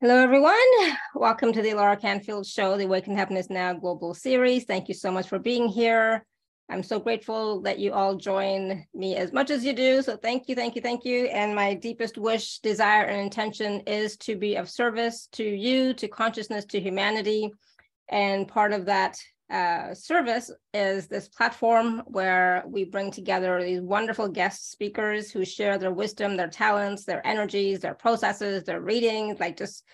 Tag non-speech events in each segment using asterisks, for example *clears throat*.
Hello, everyone. Welcome to the Laura Canfield Show, the Awaken Happiness Now Global Series. Thank you so much for being here. I'm so grateful that you all join me as much as you do. So thank you, thank you, thank you. And my deepest wish, desire, and intention is to be of service to you, to consciousness, to humanity. And part of that uh, service is this platform where we bring together these wonderful guest speakers who share their wisdom, their talents, their energies, their processes, their readings, like just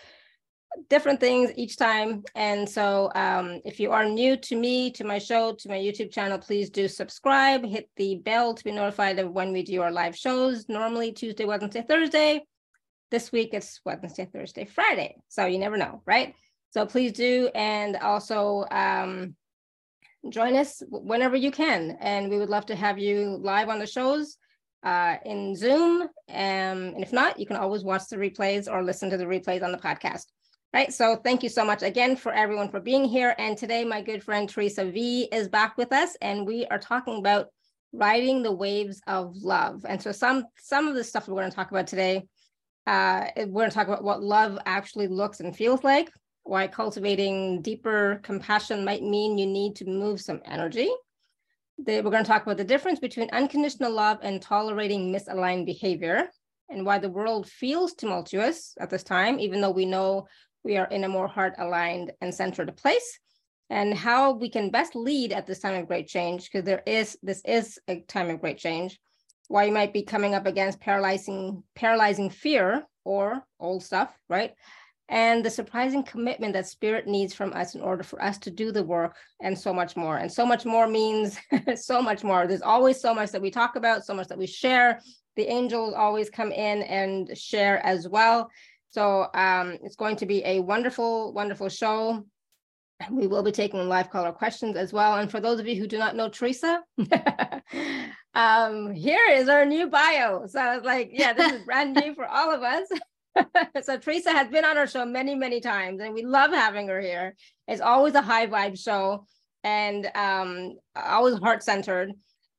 different things each time. And so um, if you are new to me, to my show, to my YouTube channel, please do subscribe, hit the bell to be notified of when we do our live shows, normally Tuesday, Wednesday, Thursday. This week it's Wednesday, Thursday, Friday. So you never know, right? So please do. And also, um, join us whenever you can. And we would love to have you live on the shows uh, in Zoom. Um, and if not, you can always watch the replays or listen to the replays on the podcast. Right. So thank you so much again for everyone for being here. And today, my good friend Theresa Vee is back with us, and we are talking about riding the waves of love. And so some some of the stuff we're going to talk about today, uh, we're going to talk about what love actually looks and feels like why cultivating deeper compassion might mean you need to move some energy. They, we're going to talk about the difference between unconditional love and tolerating misaligned behavior, and why the world feels tumultuous at this time, even though we know we are in a more heart aligned and centered place, and how we can best lead at this time of great change, because there is this is a time of great change. Why you might be coming up against paralyzing paralyzing fear or old stuff, right? And the surprising commitment that spirit needs from us in order for us to do the work and so much more. And so much more means *laughs* so much more. There's always so much that we talk about so much that we share. The angels always come in and share as well. So um, it's going to be a wonderful wonderful show. We will be taking live caller questions as well. And for those of you who do not know theresa *laughs* um, here is our new bio. So i was like yeah this is brand new for all of us *laughs* *laughs* so Theresa has been on our show many, many times, and we love having her here. It's always a high vibe show and um, always heart centered.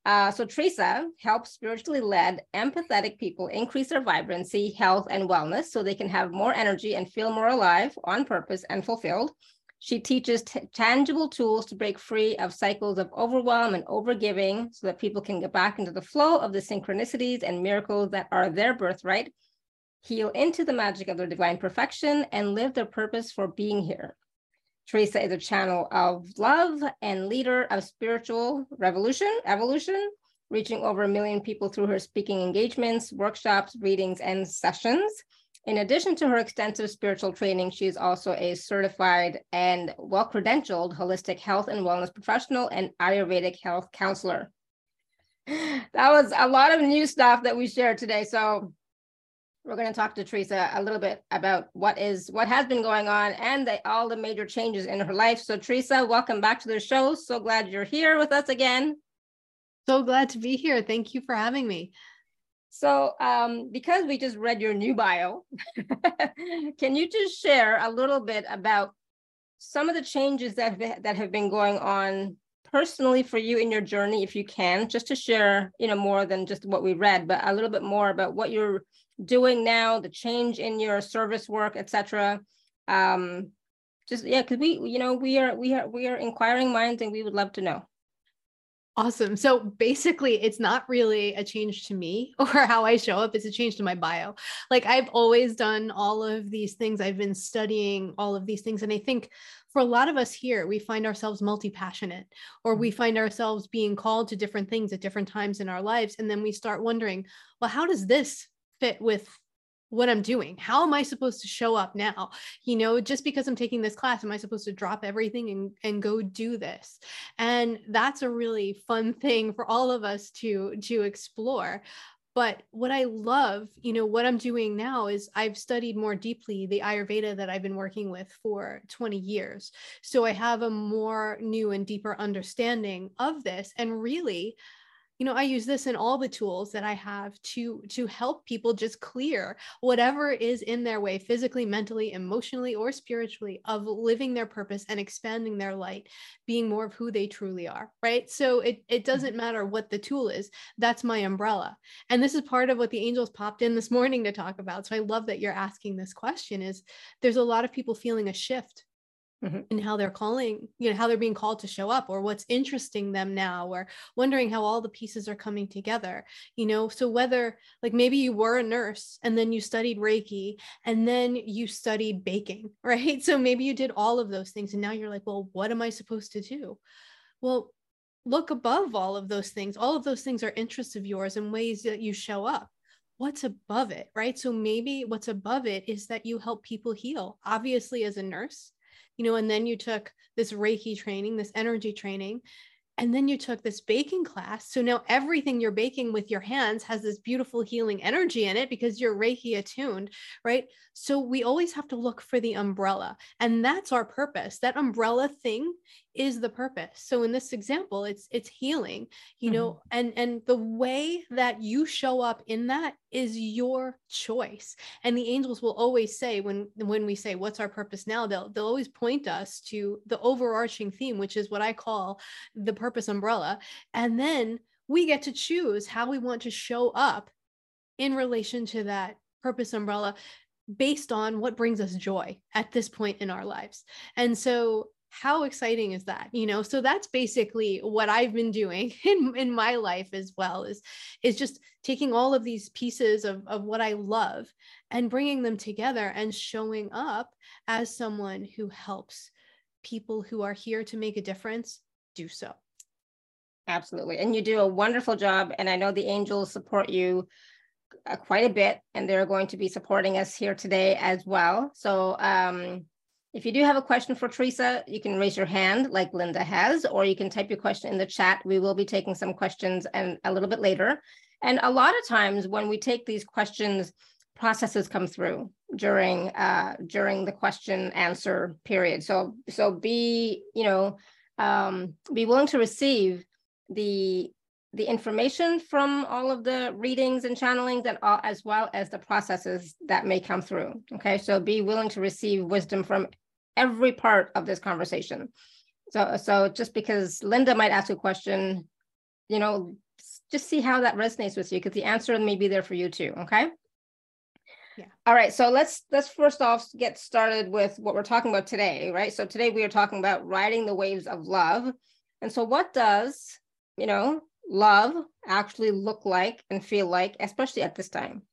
Uh, so Theresa helps spiritually led, empathetic people increase their vibrancy, health, and wellness so they can have more energy and feel more alive, on purpose, and fulfilled. She teaches tangible tools to break free of cycles of overwhelm and overgiving so that people can get back into the flow of the synchronicities and miracles that are their birthright heal into the magic of their divine perfection, and live their purpose for being here. Theresa is a channel of love and leader of spiritual revolution, evolution, reaching over a million people through her speaking engagements, workshops, readings, and sessions. In addition to her extensive spiritual training, she is also a certified and well credentialed holistic health and wellness professional and Ayurvedic health counselor. *sighs* That was a lot of new stuff that we shared today. So we're going to talk to Theresa a little bit about what is what has been going on and the, all the major changes in her life. So Theresa, welcome back to the show. So glad you're here with us again. So glad to be here. Thank you for having me. So, um, because we just read your new bio, *laughs* can you just share a little bit about some of the changes that that have been going on personally for you in your journey, if you can, just to share, you know, more than just what we read, but a little bit more about what you're doing now, the change in your service work, etc. Um, just yeah, because we, you know, we are we are we are inquiring minds, and we would love to know. Awesome. So basically, it's not really a change to me *laughs* or how I show up, it's a change to my bio. Like I've always done all of these things, I've been studying all of these things. And I think for a lot of us here, we find ourselves multi passionate or we mm-hmm. find ourselves being called to different things at different times in our lives. And then we start wondering, well, how does this fit with what I'm doing. How am I supposed to show up now? You know, just because I'm taking this class, am I supposed to drop everything and, and go do this? And that's a really fun thing for all of us to to explore. But what I love, you know, what I'm doing now is I've studied more deeply the Ayurveda that I've been working with for 20 years. So I have a more new and deeper understanding of this. And really, you know i use this in all the tools that i have to to help people just clear whatever is in their way physically mentally emotionally or spiritually of living their purpose and expanding their light being more of who they truly are right? So it it mm-hmm. doesn't matter what the tool is that's my umbrella. And this is part of what the angels popped in this morning to talk about. So i love that you're asking this question is there's a lot of people feeling a shift mm-hmm. and how they're calling, you know, how they're being called to show up or what's interesting them now or wondering how all the pieces are coming together, you know. So whether like maybe you were a nurse and then you studied Reiki and then you studied baking, *laughs* right? So maybe you did all of those things and now you're like, well, what am I supposed to do? Well, look above all of those things. All of those things are interests of yours and ways that you show up what's above it, right? So maybe what's above it is that you help people heal. Obviously, as a nurse, you know, and then you took this Reiki training, this energy training, and then you took this baking class. So now everything you're baking with your hands has this beautiful healing energy in it because you're Reiki attuned, right? So we always have to look for the umbrella. And that's our purpose. That umbrella thing is the purpose. So in this example, it's it's healing, you mm-hmm. know, and and the way that you show up in that is your choice. And the angels will always say when when we say what's our purpose now, they'll they'll always point us to the overarching theme, which is what I call the purpose umbrella. And then we get to choose how we want to show up in relation to that purpose umbrella based on what brings us joy at this point in our lives. And so how exciting is that? You know so that's basically what i've been doing *laughs* in, in my life as well is is just taking all of these pieces of, of what i love and bringing them together and showing up as someone who helps people who are here to make a difference do so. Absolutely. And you do a wonderful job and i know the angels support you uh, quite a bit and they're going to be supporting us here today as well. So um if you do have a question for Theresa, you can raise your hand like Linda has, or you can type your question in the chat. We will be taking some questions and a little bit later. And a lot of times when we take these questions, processes come through during uh, during the question answer period. So so be you know um, be willing to receive the the information from all of the readings and channelings and all, as well as the processes that may come through. Okay, so be willing to receive wisdom from every part of this conversation. So, so just because Linda might ask a question, you know, just see how that resonates with you because the answer may be there for you too. Okay. Yeah. All right. So let's let's first off get started with what we're talking about today, right? So today we are talking about riding the waves of love. And so what does, you know, love actually look like and feel like, especially at this time?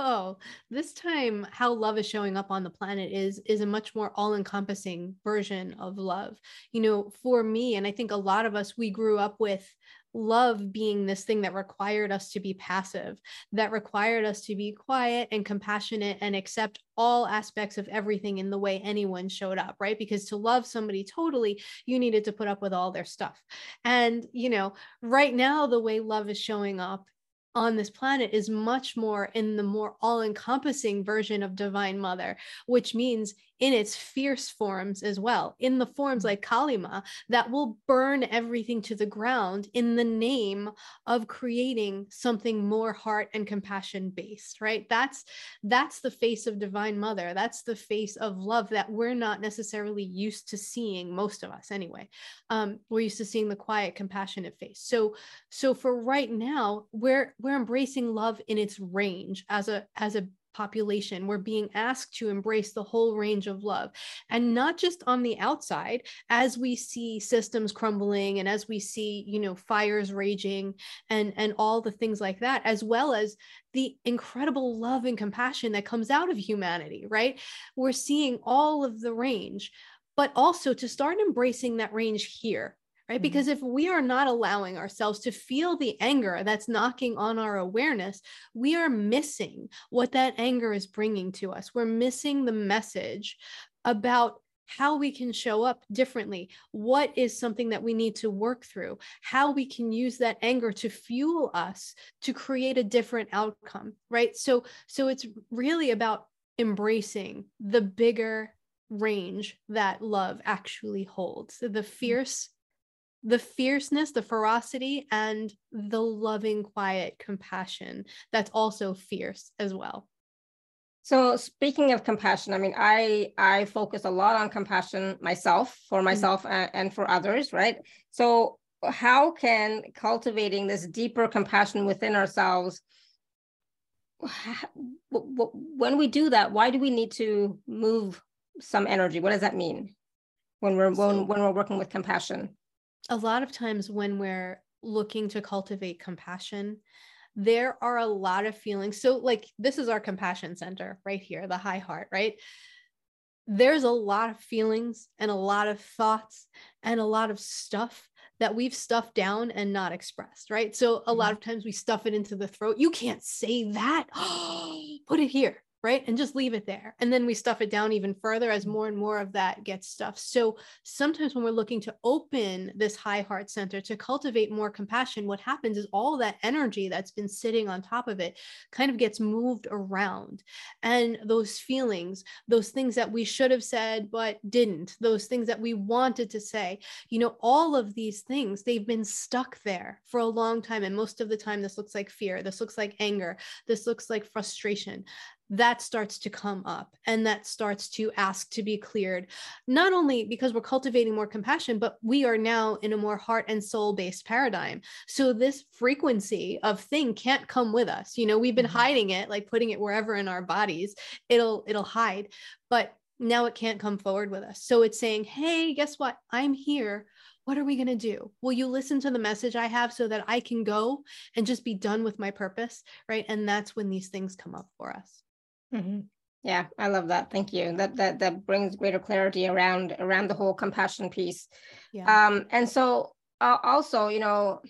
Oh this time how love is showing up on the planet is is a much more all-encompassing version of love you know for me and i think a lot of us we grew up with love being this thing that required us to be passive, that required us to be quiet and compassionate and accept all aspects of everything in the way anyone showed up, right? Because to love somebody totally, you needed to put up with all their stuff. And, you know, right now, the way love is showing up on this planet is much more in the more all encompassing version of Divine Mother, which means in its fierce forms as well, in the forms mm. like Kali Ma that will burn everything to the ground in the name of creating something more heart and compassion based, right? That's that's the face of Divine Mother. That's the face of love that we're not necessarily used to seeing, most of us anyway. Um, we're used to seeing the quiet, compassionate face. So, so for right now, we're we're embracing love in its range as a as a population. We're being asked to embrace the whole range of love and not just on the outside as we see systems crumbling and as we see, you know, fires raging and and all the things like that as well as the incredible love and compassion that comes out of humanity, right? We're seeing all of the range but also to start embracing that range here right? Mm-hmm. Because if we are not allowing ourselves to feel the anger that's knocking on our awareness, we are missing what that anger is bringing to us. We're missing the message about how we can show up differently, what is something that we need to work through, how we can use that anger to fuel us to create a different outcome, right? So so it's really about embracing the bigger range that love actually holds. The mm-hmm. fierce the fierceness, the ferocity, and the loving, quiet compassion that's also fierce as well. So speaking of compassion, I mean, I I focus a lot on compassion myself, for mm-hmm. myself mm-hmm. and, and for others, right? So how can cultivating this deeper compassion within ourselves when we do that why do we need to move some energy what does that mean when we're when, when we're working with compassion a lot of times when we're looking to cultivate compassion there are a lot of feelings so like this is our compassion center right here the high heart right there's a lot of feelings and a lot of thoughts and a lot of stuff that we've stuffed down and not expressed, right? So a lot mm-hmm. of times we stuff it into the throat. You can't say that. *gasps* Put it here right? And just leave it there. And then we stuff it down even further as mm. more and more of that gets stuffed. So sometimes when we're looking to open this high heart center to cultivate more compassion, what happens is all that energy that's been sitting on top of it kind of gets moved around. And those feelings, those things that we should have said but didn't, those things that we wanted to say, you know, all of these things, they've been stuck there for a long time. And most of the time, this looks like fear, this looks like anger, this looks like frustration that starts to come up and that starts to ask to be cleared not only because we're cultivating more compassion but we are now in a more heart and soul based paradigm so this frequency of thing can't come with us you know we've been mm-hmm. hiding it like putting it wherever in our bodies it'll it'll hide but now it can't come forward with us so it's saying hey guess what i'm here what are we going to do? Will you listen to the message I have so that I can go and just be done with my purpose? Right. And that's when these things come up for us. Mm-hmm. Yeah, I love that. Thank you. That that that brings greater clarity around around the whole compassion piece. Yeah. Um, and so uh, also, you know,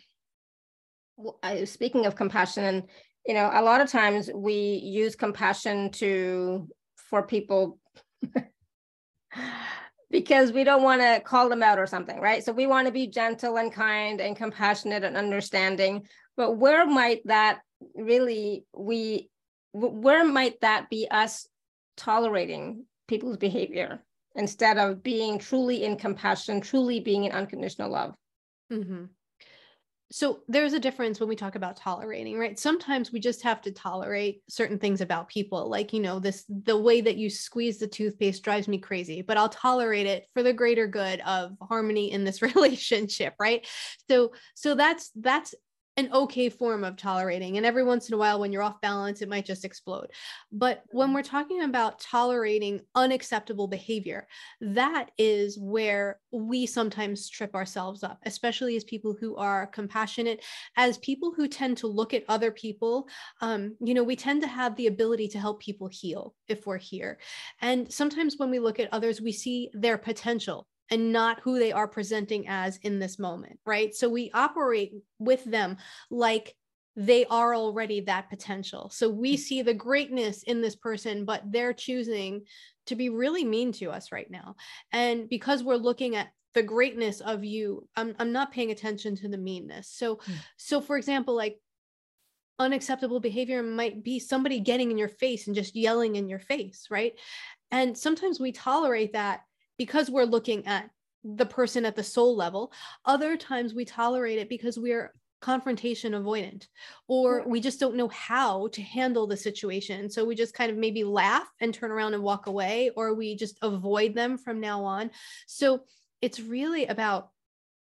speaking of compassion, you know, a lot of times we use compassion to for people *laughs* because we don't want to call them out or something, right? So we want to be gentle and kind and compassionate and understanding. But where might that really we where might that be us tolerating people's behavior instead of being truly in compassion, truly being in unconditional love? Mm-hmm. So there's a difference when we talk about tolerating, right? Sometimes we just have to tolerate certain things about people. Like, you know, this the way that you squeeze the toothpaste drives me crazy, but I'll tolerate it for the greater good of harmony in this *laughs* relationship, right? So so that's that's an okay form of tolerating. And every once in a while, when you're off balance, it might just explode. But when mm-hmm. we're talking about tolerating unacceptable behavior, that is where we sometimes trip ourselves up, especially as people who are compassionate, as people who tend to look at other people. Um, you know, we tend to have the ability to help people heal if we're here. And sometimes when we look at others, we see their potential and not who they are presenting as in this moment, right? So we operate with them like they are already that potential. So we mm. see the greatness in this person, but they're choosing to be really mean to us right now. And because we're looking at the greatness of you, I'm, I'm not paying attention to the meanness. So, mm. so for example, like unacceptable behavior might be somebody getting in your face and just yelling in your face, right? And sometimes we tolerate that because we're looking at the person at the soul level. Other times we tolerate it because we're confrontation avoidant or we just don't know how to handle the situation. So we just kind of maybe laugh and turn around and walk away, or we just avoid them from now on. So it's really about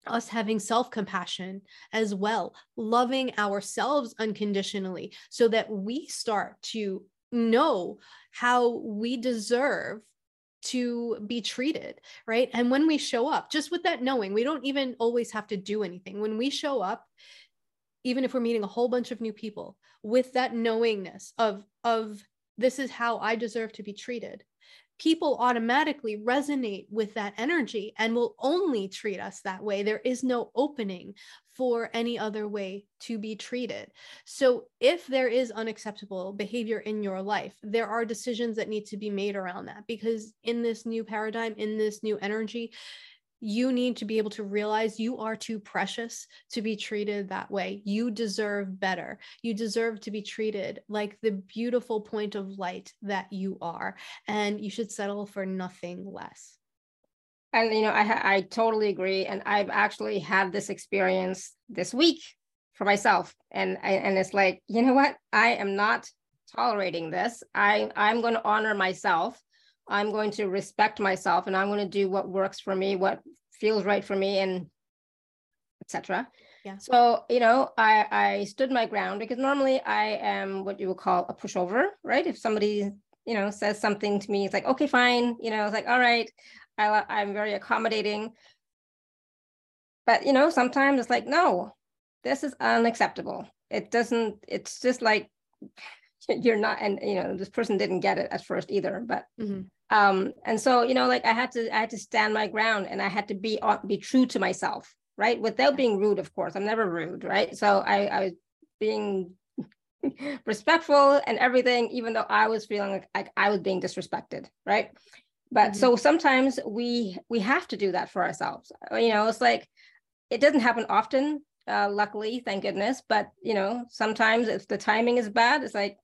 us having self compassion as well, loving ourselves unconditionally so that we start to know how we deserve to be treated, right? And when we show up, just with that knowing, we don't even always have to do anything. When we show up, even if we're meeting a whole bunch of new people, with that knowingness of of this is how I deserve to be treated, people automatically resonate with that energy and will only treat us that way. There is no opening for any other way to be treated. So, if there is unacceptable behavior in your life, there are decisions that need to be made around that because in this new paradigm, in this new energy, you need to be able to realize you are too precious to be treated that way. You deserve better. You deserve to be treated like the beautiful point of light that you are, and you should settle for nothing less. and you know I I totally agree, and I've actually had this experience this week for myself, and and it's like you know what I am not tolerating this. I I'm going to honor myself. I'm going to respect myself, and I'm going to do what works for me, what feels right for me, and etc. Yeah. So, you know, I, I stood my ground because normally I am what you would call a pushover, right? If somebody, you know, says something to me, it's like, okay, fine. You know, it's like, all right, I, I'm very accommodating. But, you know, sometimes it's like, no, this is unacceptable. It doesn't, it's just like, *laughs* you're not, and, you know, this person didn't get it at first either, but, mm-hmm. Um, and so, you know, like I had to, I had to stand my ground and I had to be, on be true to myself right? Without being rude, of course. I'm never rude, right? So I, I was being *laughs* respectful and everything, even though I was feeling like, like I was being disrespected, right? But mm-hmm. so sometimes we we have to do that for ourselves. You know, it's like it doesn't happen often, uh, luckily, thank goodness. But you know, sometimes if the timing is bad, it's like,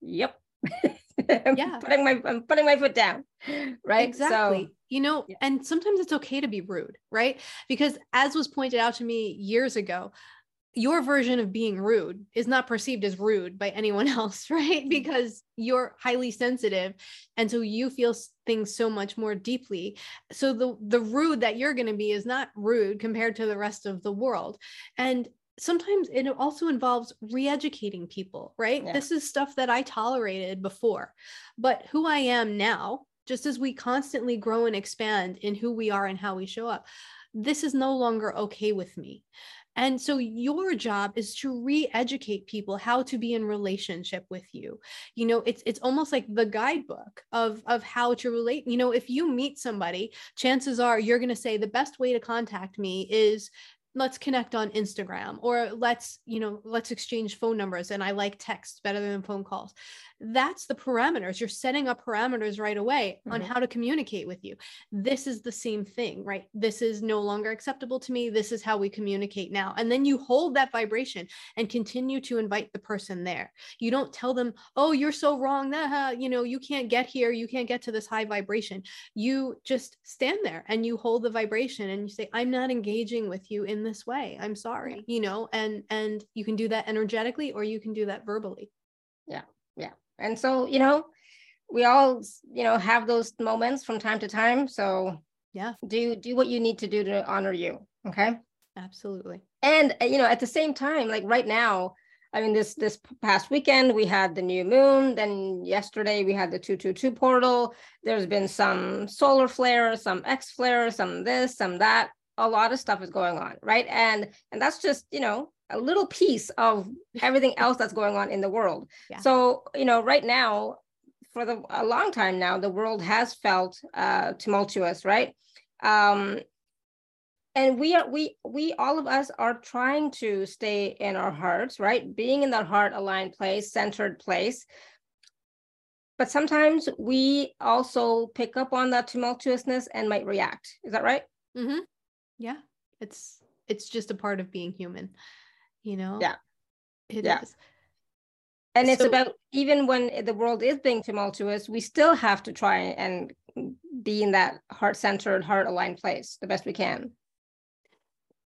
yep. *laughs* *laughs* yeah. putting my I'm putting my foot down. Right. Exactly. So, you know, yeah. and sometimes it's okay to be rude, right? Because as was pointed out to me years ago, your version of being rude is not perceived as rude by anyone *laughs* else, right? Mm-hmm. Because you're highly sensitive and so you feel things so much more deeply. So the the rude that you're going to be is not rude compared to the rest of the world. And sometimes it also involves re-educating people right yeah. this is stuff that i tolerated before but who i am now just as we constantly grow and expand in who we are and how we show up this is no longer okay with me and so your job is to re-educate people how to be in relationship with you. You know, it's it's almost like the guidebook of of how to relate. You know, if you meet somebody, chances are you're going to say the best way to contact me is let's connect on Instagram or let's, you know, let's exchange phone numbers and I like text better than phone calls that's the parameters. You're setting up parameters right away mm-hmm. on how to communicate with you. This is the same thing, right? This is no longer acceptable to me. This is how we communicate now. And then you hold that vibration and continue to invite the person there. You don't tell them, oh, you're so wrong. That, you know, you can't get here. You can't get to this high vibration. You just stand there and you hold the vibration and you say, I'm not engaging with you in this way. I'm sorry, you know, and, and you can do that energetically or you can do that verbally. Yeah. Yeah. And so, you know, we all, you know, have those moments from time to time. So yeah, do do what you need to do to honor you. Okay. Absolutely. And uh, you know, at the same time, like right now, I mean, this this past weekend we had the new moon. Then yesterday we had the two two two portal. There's been some solar flare, some X flare, some this, some that. A lot of stuff is going on, right? And and that's just you know a little piece of *laughs* everything else that's going on in the world. Yeah. So, you know, right now, for the a long time now, the world has felt uh, tumultuous, right? Um, and we are we we all of us are trying to stay in our hearts, right? Being in that heart aligned place, centered place. But sometimes we also pick up on that tumultuousness and might react. Is that right? Mm-hmm. Yeah, it's it's just a part of being human you know? Yeah. It yeah. Is. and so, it's about even when the world is being tumultuous we still have to try and be in that heart centered heart aligned place the best we can.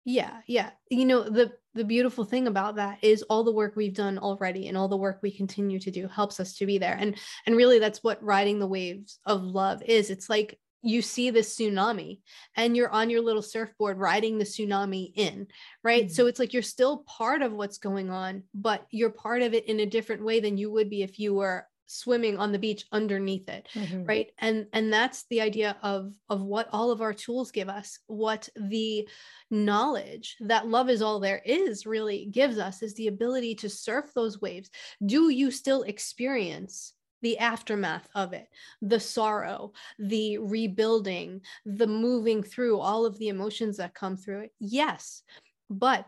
Yeah yeah. You know the the beautiful thing about that is all the work we've done already and all the work we continue to do helps us to be there. And and really that's what riding the waves of love is. It's like you see this tsunami and you're on your little surfboard riding the tsunami in, right? Mm-hmm. So it's like you're still part of what's going on, but you're part of it in a different way than you would be if you were swimming on the beach underneath it mm-hmm. right and and that's the idea of of what all of our tools give us what the knowledge that love is all there is really gives us is the ability to surf those waves do you still experience the aftermath of it, the sorrow, the rebuilding, the moving through all of the emotions that come through it. Yes. But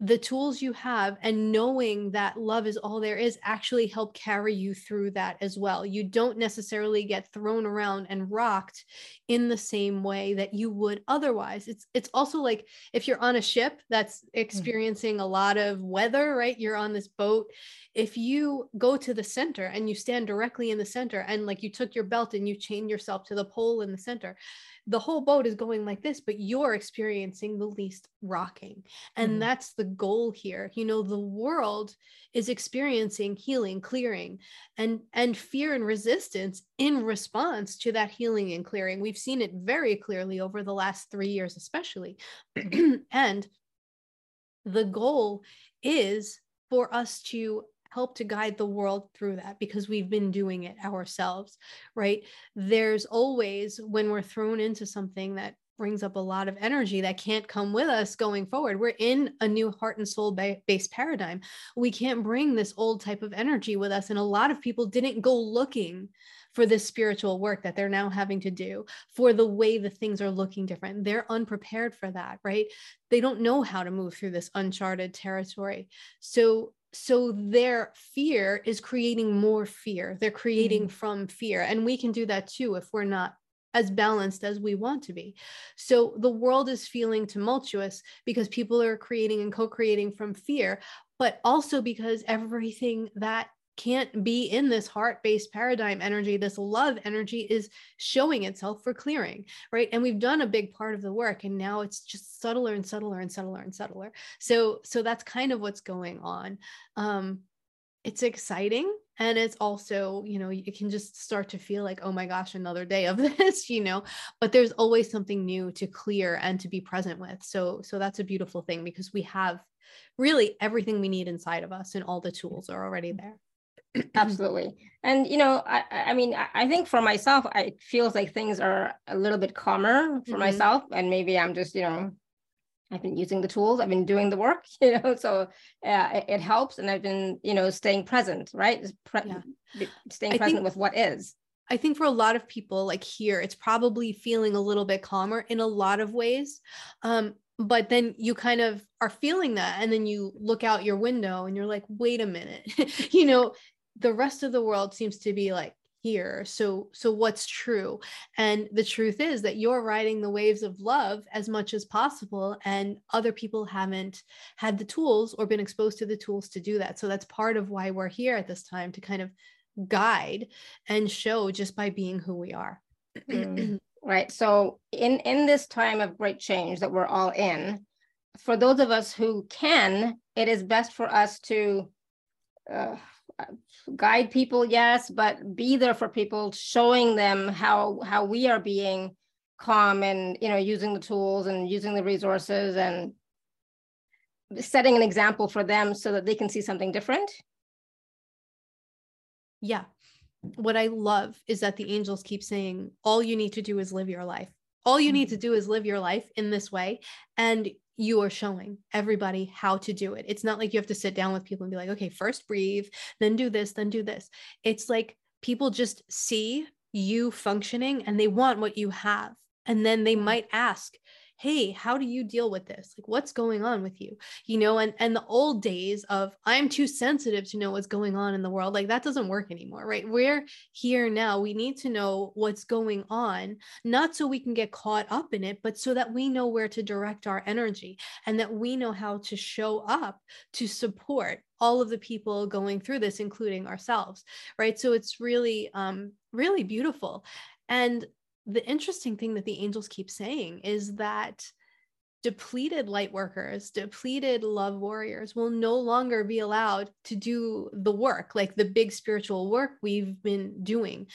the tools you have and knowing that love is all there is actually help carry you through that as well. You don't necessarily get thrown around and rocked in the same way that you would otherwise. It's it's also like if you're on a ship that's mm. experiencing a lot of weather, right? You're on this boat. If you go to the center and you stand directly in the center and like you took your belt and you chain yourself to the pole in the center, the whole boat is going like this, but you're experiencing the least rocking. And mm-hmm. that's the goal here. You know, the world is experiencing healing, clearing, and and fear and resistance in response to that healing and clearing. We've seen it very clearly over the last 3 years especially. *clears throat* and the goal is for us to help to guide the world through that because we've been doing it ourselves, right? There's always, when we're thrown into something that brings up a lot of energy that can't come with us going forward. We're in a new heart and soul based paradigm. We can't bring this old type of energy with us. And a lot of people didn't go looking for this spiritual work that they're now having to do, for the way the things are looking different. They're unprepared for that, right? They don't know how to move through this uncharted territory. So so their fear is creating more fear they're creating mm. from fear and we can do that too if we're not as balanced as we want to be so the world is feeling tumultuous because people are creating and co-creating from fear but also because everything that can't be in this heart based paradigm energy. This love energy is showing itself for clearing, right? And we've done a big part of the work, and now it's just subtler and subtler and subtler and subtler. So, so that's kind of what's going on. Um, it's exciting and it's also you know you can just start to feel like oh my gosh another day of *laughs* this you know but there's always something new to clear and to be present with so so that's a beautiful thing because we have really everything we need inside of us and all the tools are already there absolutely. And you know i i mean i think for myself it feels like things are a little bit calmer for mm-hmm. myself. And maybe i'm just you know i've been using the tools i've been doing the work *laughs* you know so uh, it, it, helps. And i've been you know staying present right? Pre- yeah. staying I present think, with what is. I think for a lot of people, like here, it's probably feeling a little bit calmer in a lot of ways. Um, but then you kind of are feeling that. And then you look out your window and you're like wait a minute. *laughs* You know the rest of the world seems to be like here. So so what's true? And the truth is that you're riding the waves of love as much as possible and other people haven't had the tools or been exposed to the tools to do that. So that's part of why we're here at this time to kind of guide and show just by being who we are. Mm. right. So in in this time of great change that we're all in for those of us who can it is best for us to uh, guide people yes but be there for people showing them how how we are being calm and you know using the tools and using the resources and setting an example for them so that they can see something different. Yeah. What i love is that the angels keep saying all you need to do is live your life. All you need to mm-hmm. do is live your life in this way. And you are showing everybody how to do it. It's not like you have to sit down with people and be like, okay, first breathe, then do this, then do this. It's like people just see you functioning and they want what you have. And then they might ask, hey how do you deal with this? Like what's going on with you? You know and and the old days of i'm too sensitive to know what's going on in the world like that doesn't work anymore right? We're here now. We need to know what's going on not so we can get caught up in it but so that we know where to direct our energy and that we know how to show up to support all of the people going through this including ourselves right? So it's really um really beautiful. And the interesting thing that the angels keep saying is that depleted light workers, depleted love warriors will no longer be allowed to do the work, like the big spiritual work we've been doing,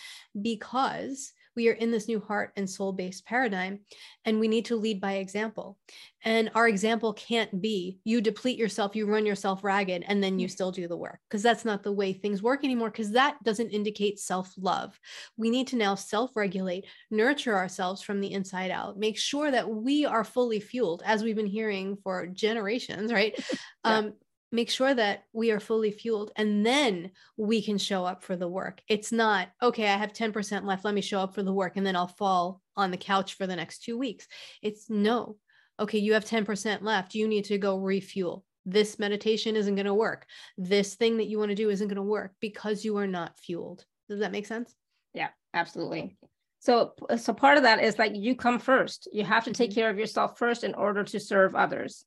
because we are in this new heart and soul based paradigm and we need to lead by example and our example can't be you deplete yourself you run yourself ragged and then you mm. still do the work because that's not the way things work anymore because that doesn't indicate self love we need to now self regulate nurture ourselves from the inside out make sure that we are fully fueled as we've been hearing for generations right *laughs* yeah. um make sure that we are fully fueled and then we can show up for the work. It's not, okay, I have 10% left. Let me show up for the work and then I'll fall on the couch for the next two weeks. It's no, okay, you have 10% left. You need to go refuel. this meditation isn't going to work. This thing that you want to do isn't going to work because you are not fueled. Does that make sense? Yeah, absolutely. So, so part of that is like you come first. You have to take mm-hmm. care of yourself first in order to serve others.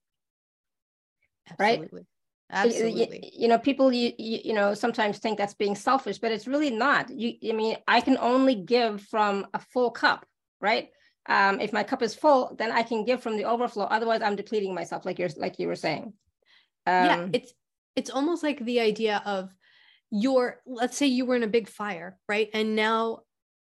Absolutely. Right? Absolutely. You, you, know, people you, you you know sometimes think that's being selfish, but it's really not. You I mean, I can only give from a full cup, right? Um, if my cup is full, then I can give from the overflow. Otherwise, I'm depleting myself, like you're like you were saying. Um, yeah, it's it's almost like the idea of your let's say you were in a big fire, right? And now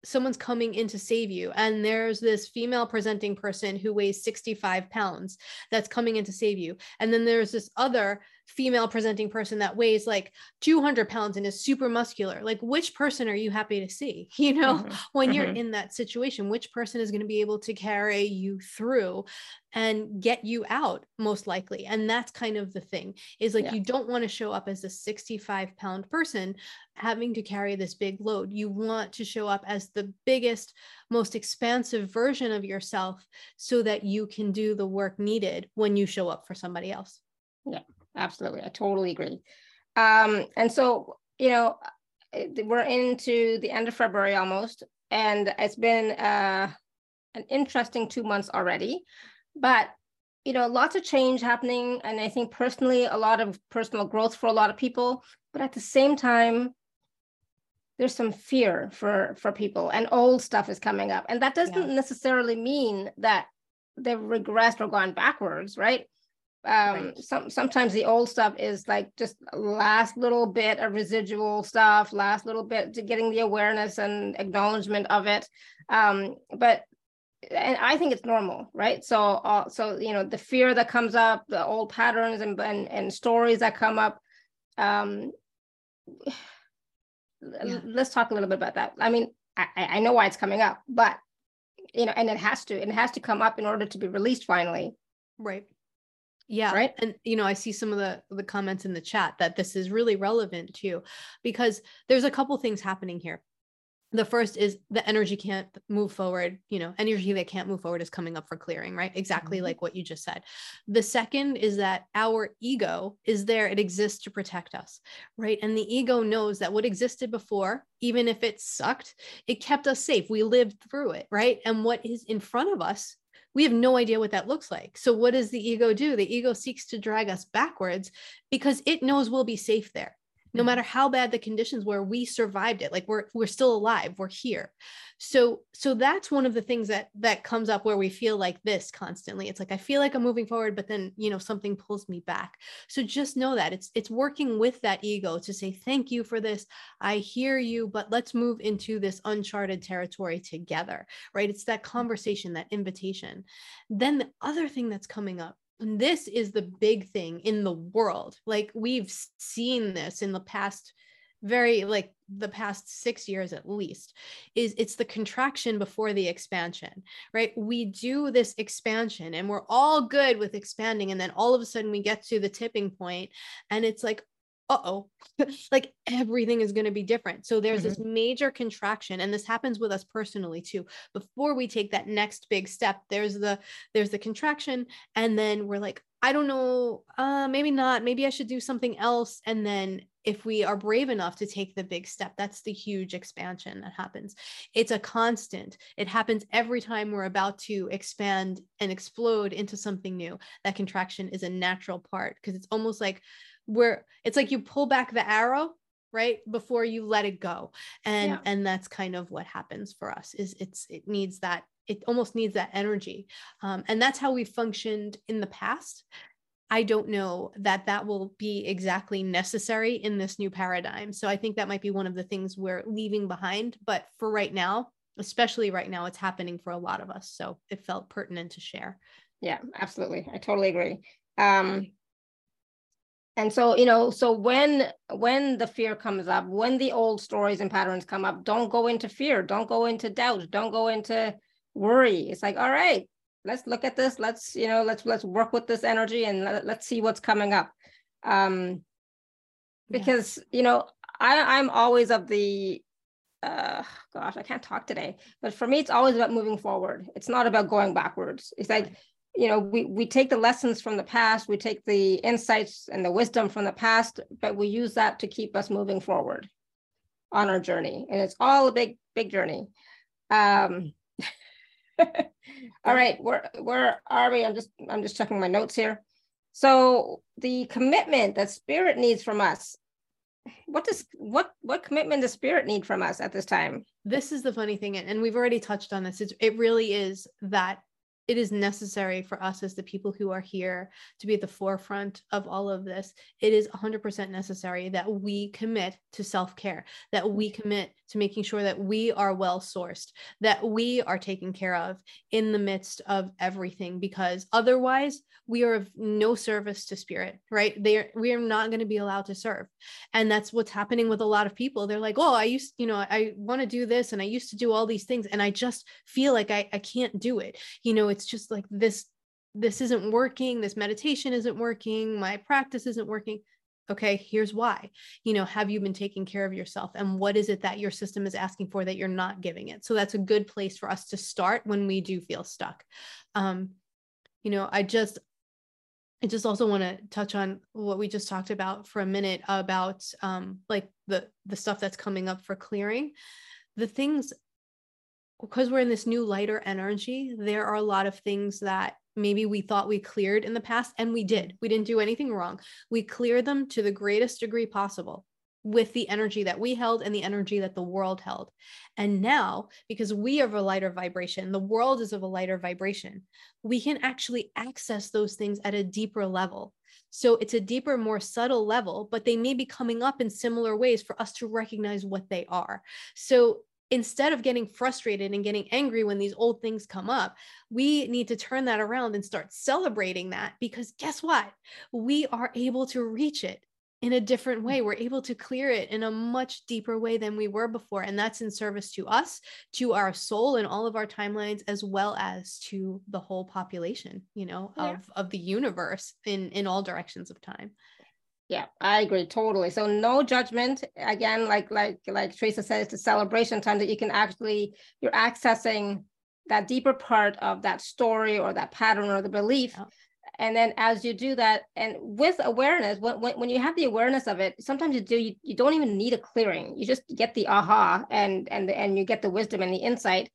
someone's coming in to save you and there's this female presenting person who weighs 65 pounds that's coming in to save you and then there's this other female presenting person that weighs like 200 pounds and is super muscular like which person are you happy to see *laughs* you know mm-hmm. when you're mm-hmm. in that situation which person is going to be able to carry you through and get you out most likely and that's kind of the thing is like yeah. you don't want to show up as a 65 pound person having to carry this big load you want to show up as the biggest most expansive version of yourself so that you can do the work needed when you show up for somebody else yeah absolutely. I totally agree. Um, and so, you know, we're into the end of February almost, and it's been uh, an interesting two months already. But you know, lots of change happening, and I think personally, a lot of personal growth for a lot of people. But at the same time, there's some fear for for people, and old stuff is coming up, and that doesn't yeah. necessarily mean that they've regressed or gone backwards, right? Um right. some sometimes the old stuff is like just last little bit of residual stuff last little bit to getting the awareness and acknowledgement of it. Um but and i think it's normal right? So uh, so you know the fear that comes up the old patterns and and, and stories that come up um *sighs* yeah. let's talk a little bit about that. I mean i i know why it's coming up but you know and it has to it has to come up in order to be released finally. Right yeah. Right. And you know, I see some of the the comments in the chat that this is really relevant too, because there's a couple things happening here. The first is the energy can't move forward, you know, energy that can't move forward is coming up for clearing, right? Exactly mm-hmm. like what you just said. The second is that our ego is there, it exists to protect us, right? And the ego knows that what existed before, even if it sucked, it kept us safe. We lived through it, right? And what is in front of us we have no idea what that looks like. So, what does the ego do? The ego seeks to drag us backwards because it knows we'll be safe there no mm-hmm. matter how bad the conditions were we survived it. Like we're we're still alive. We're here. So so that's one of the things that that comes up where we feel like this constantly. It's like i feel like i'm moving forward but then you know something pulls me back. So just know that it's it's working with that ego to say thank you for this. I hear you but let's move into this uncharted territory together right? It's that mm-hmm. conversation that invitation. Then the other thing that's coming up and this is the big thing in the world. Like we've seen this in the past very like the past 6 years at least is it's the contraction before the expansion right we do this expansion and we're all good with expanding and then all of a sudden we get to the tipping point and it's like uh-oh *laughs* like everything is going to be different. So there's mm-hmm. this major contraction and this happens with us personally too. Before we take that next big step there's the there's the contraction and then we're like i don't know uh maybe not maybe i should do something else. And then if we are brave enough to take the big step that's the huge expansion that happens. It's a constant. It happens every time we're about to expand and explode into something new. That contraction is a natural part because it's almost like where it's like you pull back the arrow right before you let it go. And yeah. and that's kind of what happens for us is it's it needs that it almost needs that energy. Um, and that's how we functioned in the past. I don't know that that will be exactly necessary in this new paradigm. So i think that might be one of the things we're leaving behind but for right now especially right now it's happening for a lot of us. So it felt pertinent to share. Yeah absolutely. I totally agree. Um, and so you know so when when the fear comes up when the old stories and patterns come up don't go into fear. Don't go into doubt. Don't go into worry. It's like all right let's look at this. Let's you know let's let's work with this energy and let, let's see what's coming up. Um because yeah. you know i i'm always of the uh gosh i can't talk today but for me it's always about moving forward. It's not about going backwards. It's like you know we we take the lessons from the past we take the insights and the wisdom from the past but we use that to keep us moving forward on our journey. And it's all a big big journey. Um *laughs* all right where where are we? I'm just i'm just checking my notes here. So the commitment that spirit needs from us what does what what commitment does spirit need from us at this time? This is the funny thing and we've already touched on this. It's, it really is that it is necessary for us as the people who are here to be at the forefront of all of this. It is 100% necessary that we commit to self care, that we commit to making sure that we are well sourced, that we are taken care of in the midst of everything, because otherwise we are of no service to spirit, right? They are, we are not going to be allowed to serve. And that's what's happening with a lot of people. They're like, oh, I used, you know, I want to do this and I used to do all these things and I just feel like I, I can't do it. You know, it's just like this this isn't working this meditation isn't working my practice isn't working okay here's why. You know have you been taking care of yourself? And what is it that your system is asking for that you're not giving it? So that's a good place for us to start when we do feel stuck. Um you know i just i just also want to touch on what we just talked about for a minute about um like the the stuff that's coming up for clearing. The things because we're in this new lighter energy, there are a lot of things that maybe we thought we cleared in the past, and we did. We didn't do anything wrong. We cleared them to the greatest degree possible with the energy that we held and the energy that the world held. And now, because we are of a lighter vibration, the world is of a lighter vibration, we can actually access those things at a deeper level. So it's a deeper, more subtle level, but they may be coming up in similar ways for us to recognize what they are. So instead of getting frustrated and getting angry when these old things come up, we need to turn that around and start celebrating that because guess what? We are able to reach it in a different way. We're able to clear it in a much deeper way than we were before. And that's in service to us, to our soul and all of our timelines, as well as to the whole population, you know, yeah. of, of the universe in, in all directions of time. Yeah, I agree totally. So no judgment. Again, like like like Theresa said, it's a celebration time that you can actually you're accessing that deeper part of that story or that pattern or the belief. Yeah. And then as you do that, and with awareness, when, when, when you have the awareness of it, sometimes you do you, you don't even need a clearing. You just get the aha and and and you get the wisdom and the insight.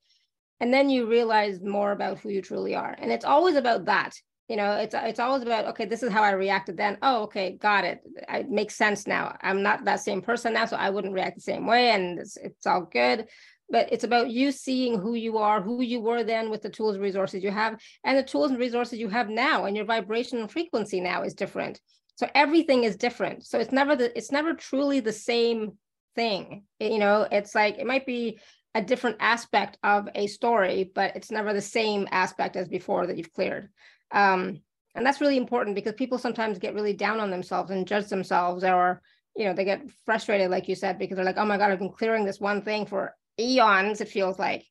And then you realize more about who you truly are. And it's always about that you know it's it's always about okay this is how i reacted then. Oh okay got it. It makes sense now. I'm not that same person now so i wouldn't react the same way and it's, it's all good. But it's about you seeing who you are who you were then with the tools and resources you have. And the tools and resources you have now and your vibration and frequency now is different. So everything is different. So it's never the it's never truly the same thing. You know it's like it might be a different aspect of a story but it's never the same aspect as before that you've cleared um, and that's really important because people sometimes get really down on themselves and judge themselves or, you know, they get frustrated, like you said, because they're like, oh my God, I've been clearing this one thing for eons, it feels like.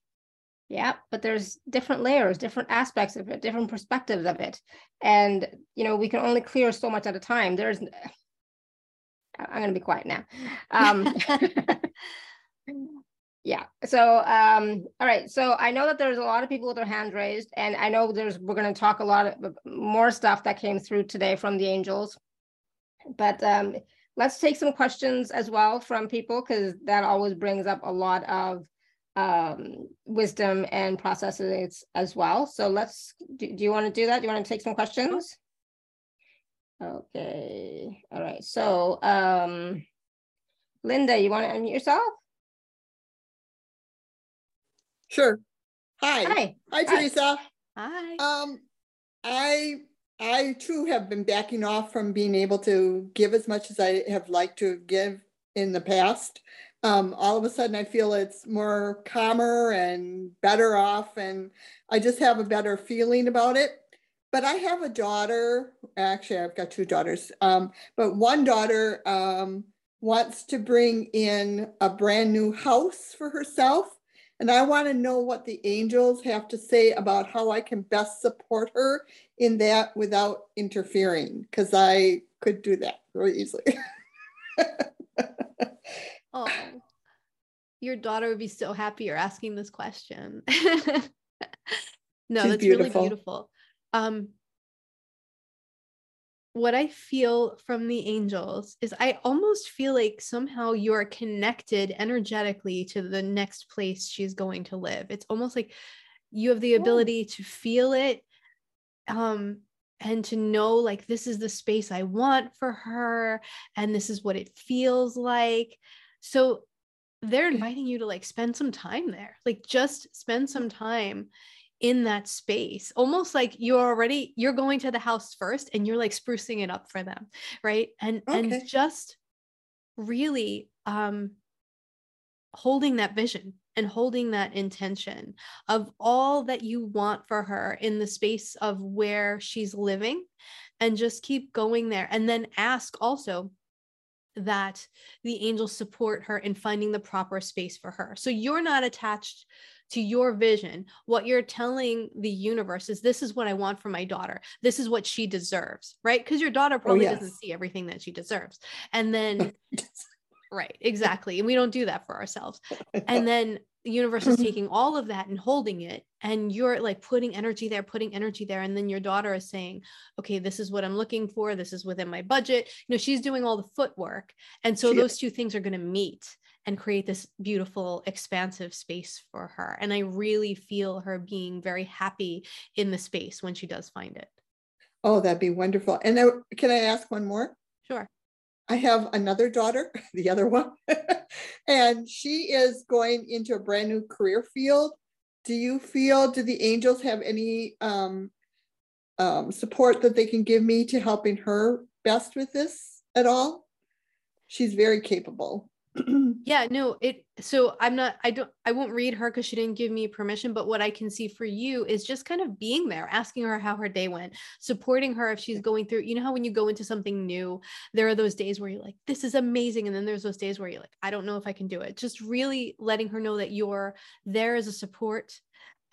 Yeah, but there's different layers, different aspects of it, different perspectives of it. And, you know, we can only clear so much at a time. There's, *sighs* I'm going to be quiet now. Um, *laughs* *laughs* yeah so um all right so i know that there's a lot of people with their hands raised and i know there's we're going to talk a lot of more stuff that came through today from the angels. But um let's take some questions as well from people because that always brings up a lot of um wisdom and processes as well. So let's do, do you want to do that? Do you want to take some questions? Okay all right so um linda you want to unmute yourself Sure. Hi. Hi. Hi, Theresa. Hi. Um, I I too have been backing off from being able to give as much as I have liked to give in the past. Um, all of a sudden, I feel it's more calmer and better off, and I just have a better feeling about it. But I have a daughter. Actually, I've got two daughters. Um, but one daughter um, wants to bring in a brand new house for herself and I want to know what the angels have to say about how I can best support her in that without interfering, because I could do that very easily. *laughs* oh, your daughter would be so happy you're asking this question. *laughs* no, She's that's beautiful. really beautiful. um what I feel from the angels is I almost feel like somehow you're connected energetically to the next place she's going to live. It's almost like you have the ability to feel it um and to know like this is the space I want for her and this is what it feels like. So they're inviting you to like spend some time there. Like just spend some time in that space almost like you're already you're going to the house first and you're like sprucing it up for them right and okay. and just really um holding that vision and holding that intention of all that you want for her in the space of where she's living and just keep going there and then ask also that the angels support her in finding the proper space for her so you're not attached to your vision, what you're telling the universe is this is what I want for my daughter. This is what she deserves, right? Because your daughter oh, probably oh, yes. doesn't see everything that she deserves. And then, *laughs* right, exactly. And we don't do that for ourselves. *laughs* And then the universe is mm-hmm. taking all of that and holding it and you're like putting energy there putting energy there and then your daughter is saying okay this is what i'm looking for. This is within my budget. You know she's doing all the footwork and so she, those two things are going to meet and create this beautiful expansive space for her and i really feel her being very happy in the space when she does find it. Oh that'd be wonderful. And now, can i ask one more? Sure i have another daughter *laughs* the other one *laughs* and she is going into a brand new career field. Do you feel do the angels have any um, um, support that they can give me to helping her best with this at all? She's very capable. *clears throat* Yeah no it so i'm not i don't i won't read her because she didn't give me permission but what i can see for you is just kind of being there asking her how her day went supporting her if she's going through you know how when you go into something new there are those days where you're like this is amazing and then there's those days where you're like i don't know if i can do it. Just really letting her know that you're there as a support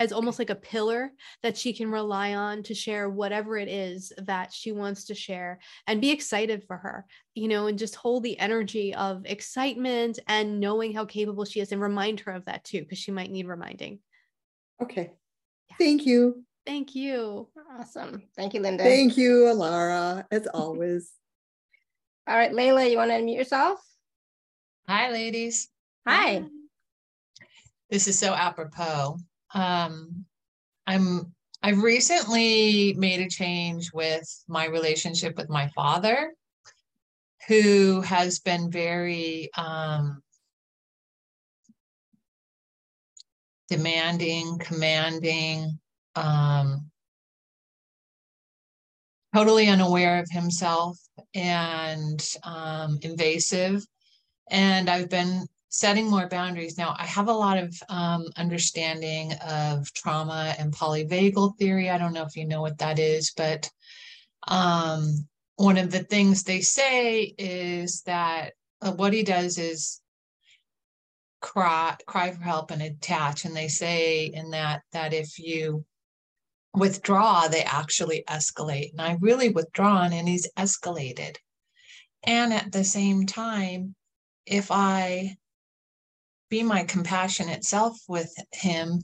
as almost like a pillar that she can rely on to share whatever it is that she wants to share and be excited for her, you know, and just hold the energy of excitement and knowing how capable she is and remind her of that too, because she might need reminding. Okay. Yeah. Thank you. Thank you. Awesome. Thank you, Linda. Thank you, Alara, as always. *laughs* All right, Layla, you want to unmute yourself? Hi, ladies. Hi. This is so apropos um, I'm I've recently made a change with my relationship with my father, who has been very um, demanding, commanding, um, totally unaware of himself and um, invasive. And I've been setting more boundaries. Now, I have a lot of um, understanding of trauma and polyvagal theory. I don't know if you know what that is, but um, one of the things they say is that uh, what he does is cry cry for help and attach and they say in that that if you withdraw they actually escalate and i really withdrawn and he's escalated and at the same time if i be my compassionate self with him,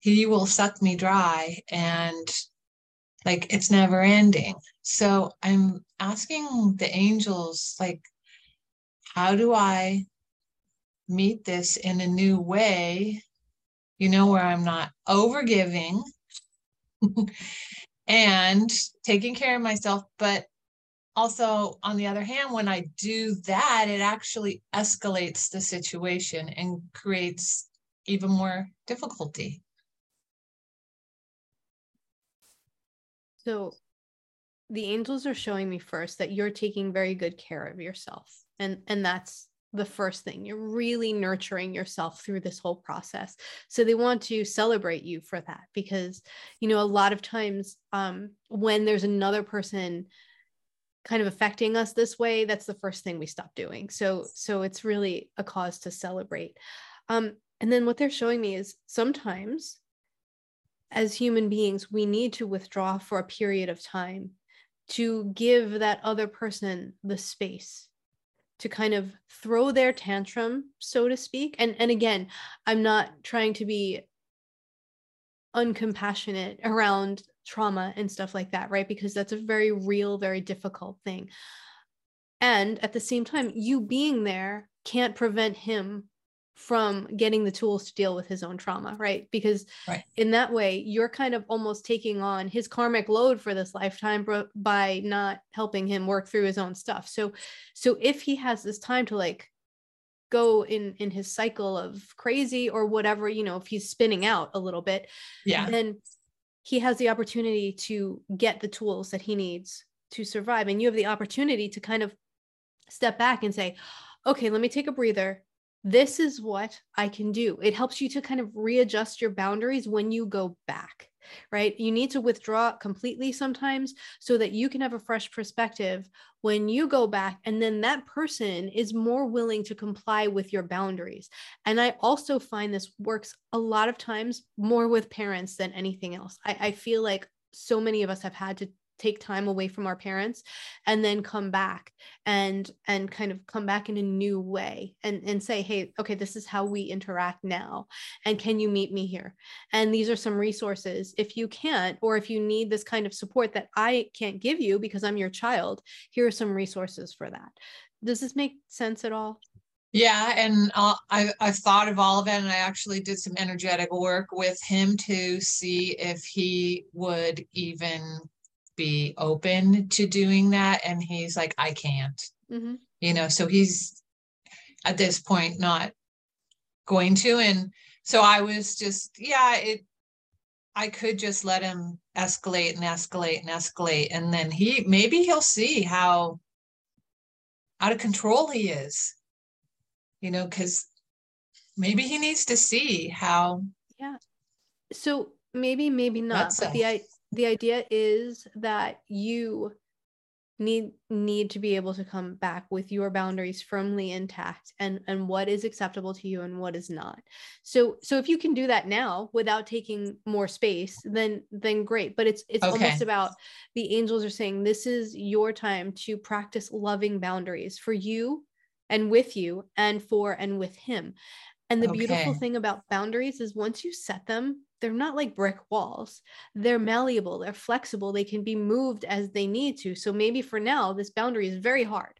he will suck me dry and like it's never ending. So I'm asking the angels, like, how do I meet this in a new way? You know, where I'm not overgiving *laughs* and taking care of myself, but also on the other hand when i do that it actually escalates the situation and creates even more difficulty. So the angels are showing me first that you're taking very good care of yourself and and that's the first thing. You're really nurturing yourself through this whole process. So they want to celebrate you for that because you know a lot of times um, when there's another person kind of affecting us this way that's the first thing we stop doing. So so it's really a cause to celebrate. Um and then what they're showing me is sometimes as human beings we need to withdraw for a period of time to give that other person the space to kind of throw their tantrum so to speak. And and again i'm not trying to be uncompassionate around trauma and stuff like that, right? Because that's a very real, very difficult thing. And at the same time, you being there can't prevent him from getting the tools to deal with his own trauma, right? Because right. in that way, you're kind of almost taking on his karmic load for this lifetime by not helping him work through his own stuff. So, so if he has this time to like go in in his cycle of crazy or whatever, you know, if he's spinning out a little bit, yeah, then he has the opportunity to get the tools that he needs to survive, and you have the opportunity to kind of step back and say, okay, let me take a breather. This is what I can do. It helps you to kind of readjust your boundaries when you go back, right? You need to withdraw completely sometimes so that you can have a fresh perspective when you go back. And then that person is more willing to comply with your boundaries. And I also find this works a lot of times more with parents than anything else. I, I feel like so many of us have had to take time away from our parents and then come back and and kind of come back in a new way and and say hey okay this is how we interact now and can you meet me here? And these are some resources. If you can't or if you need this kind of support that i can't give you because i'm your child here are some resources for that. Does this make sense at all? Yeah, and I I've thought of all of it, and I actually did some energetic work with him to see if he would even be open to doing that. And he's like i can't. Mm-hmm. you know so he's at this point not going to. And so i was just yeah it i could just let him escalate and escalate and escalate. And then he maybe he'll see how out of control he is you know because maybe he needs to see how yeah. So maybe maybe not but the the idea is that you need need to be able to come back with your boundaries firmly intact and and what is acceptable to you and what is not so so if you can do that now without taking more space then then great but it's it's okay. almost about the angels are saying this is your time to practice loving boundaries for you and with you and for and with him and the okay. beautiful thing about boundaries is once you set them they're not like brick walls. They're malleable, they're flexible, they can be moved as they need to. So maybe for now, this boundary is very hard,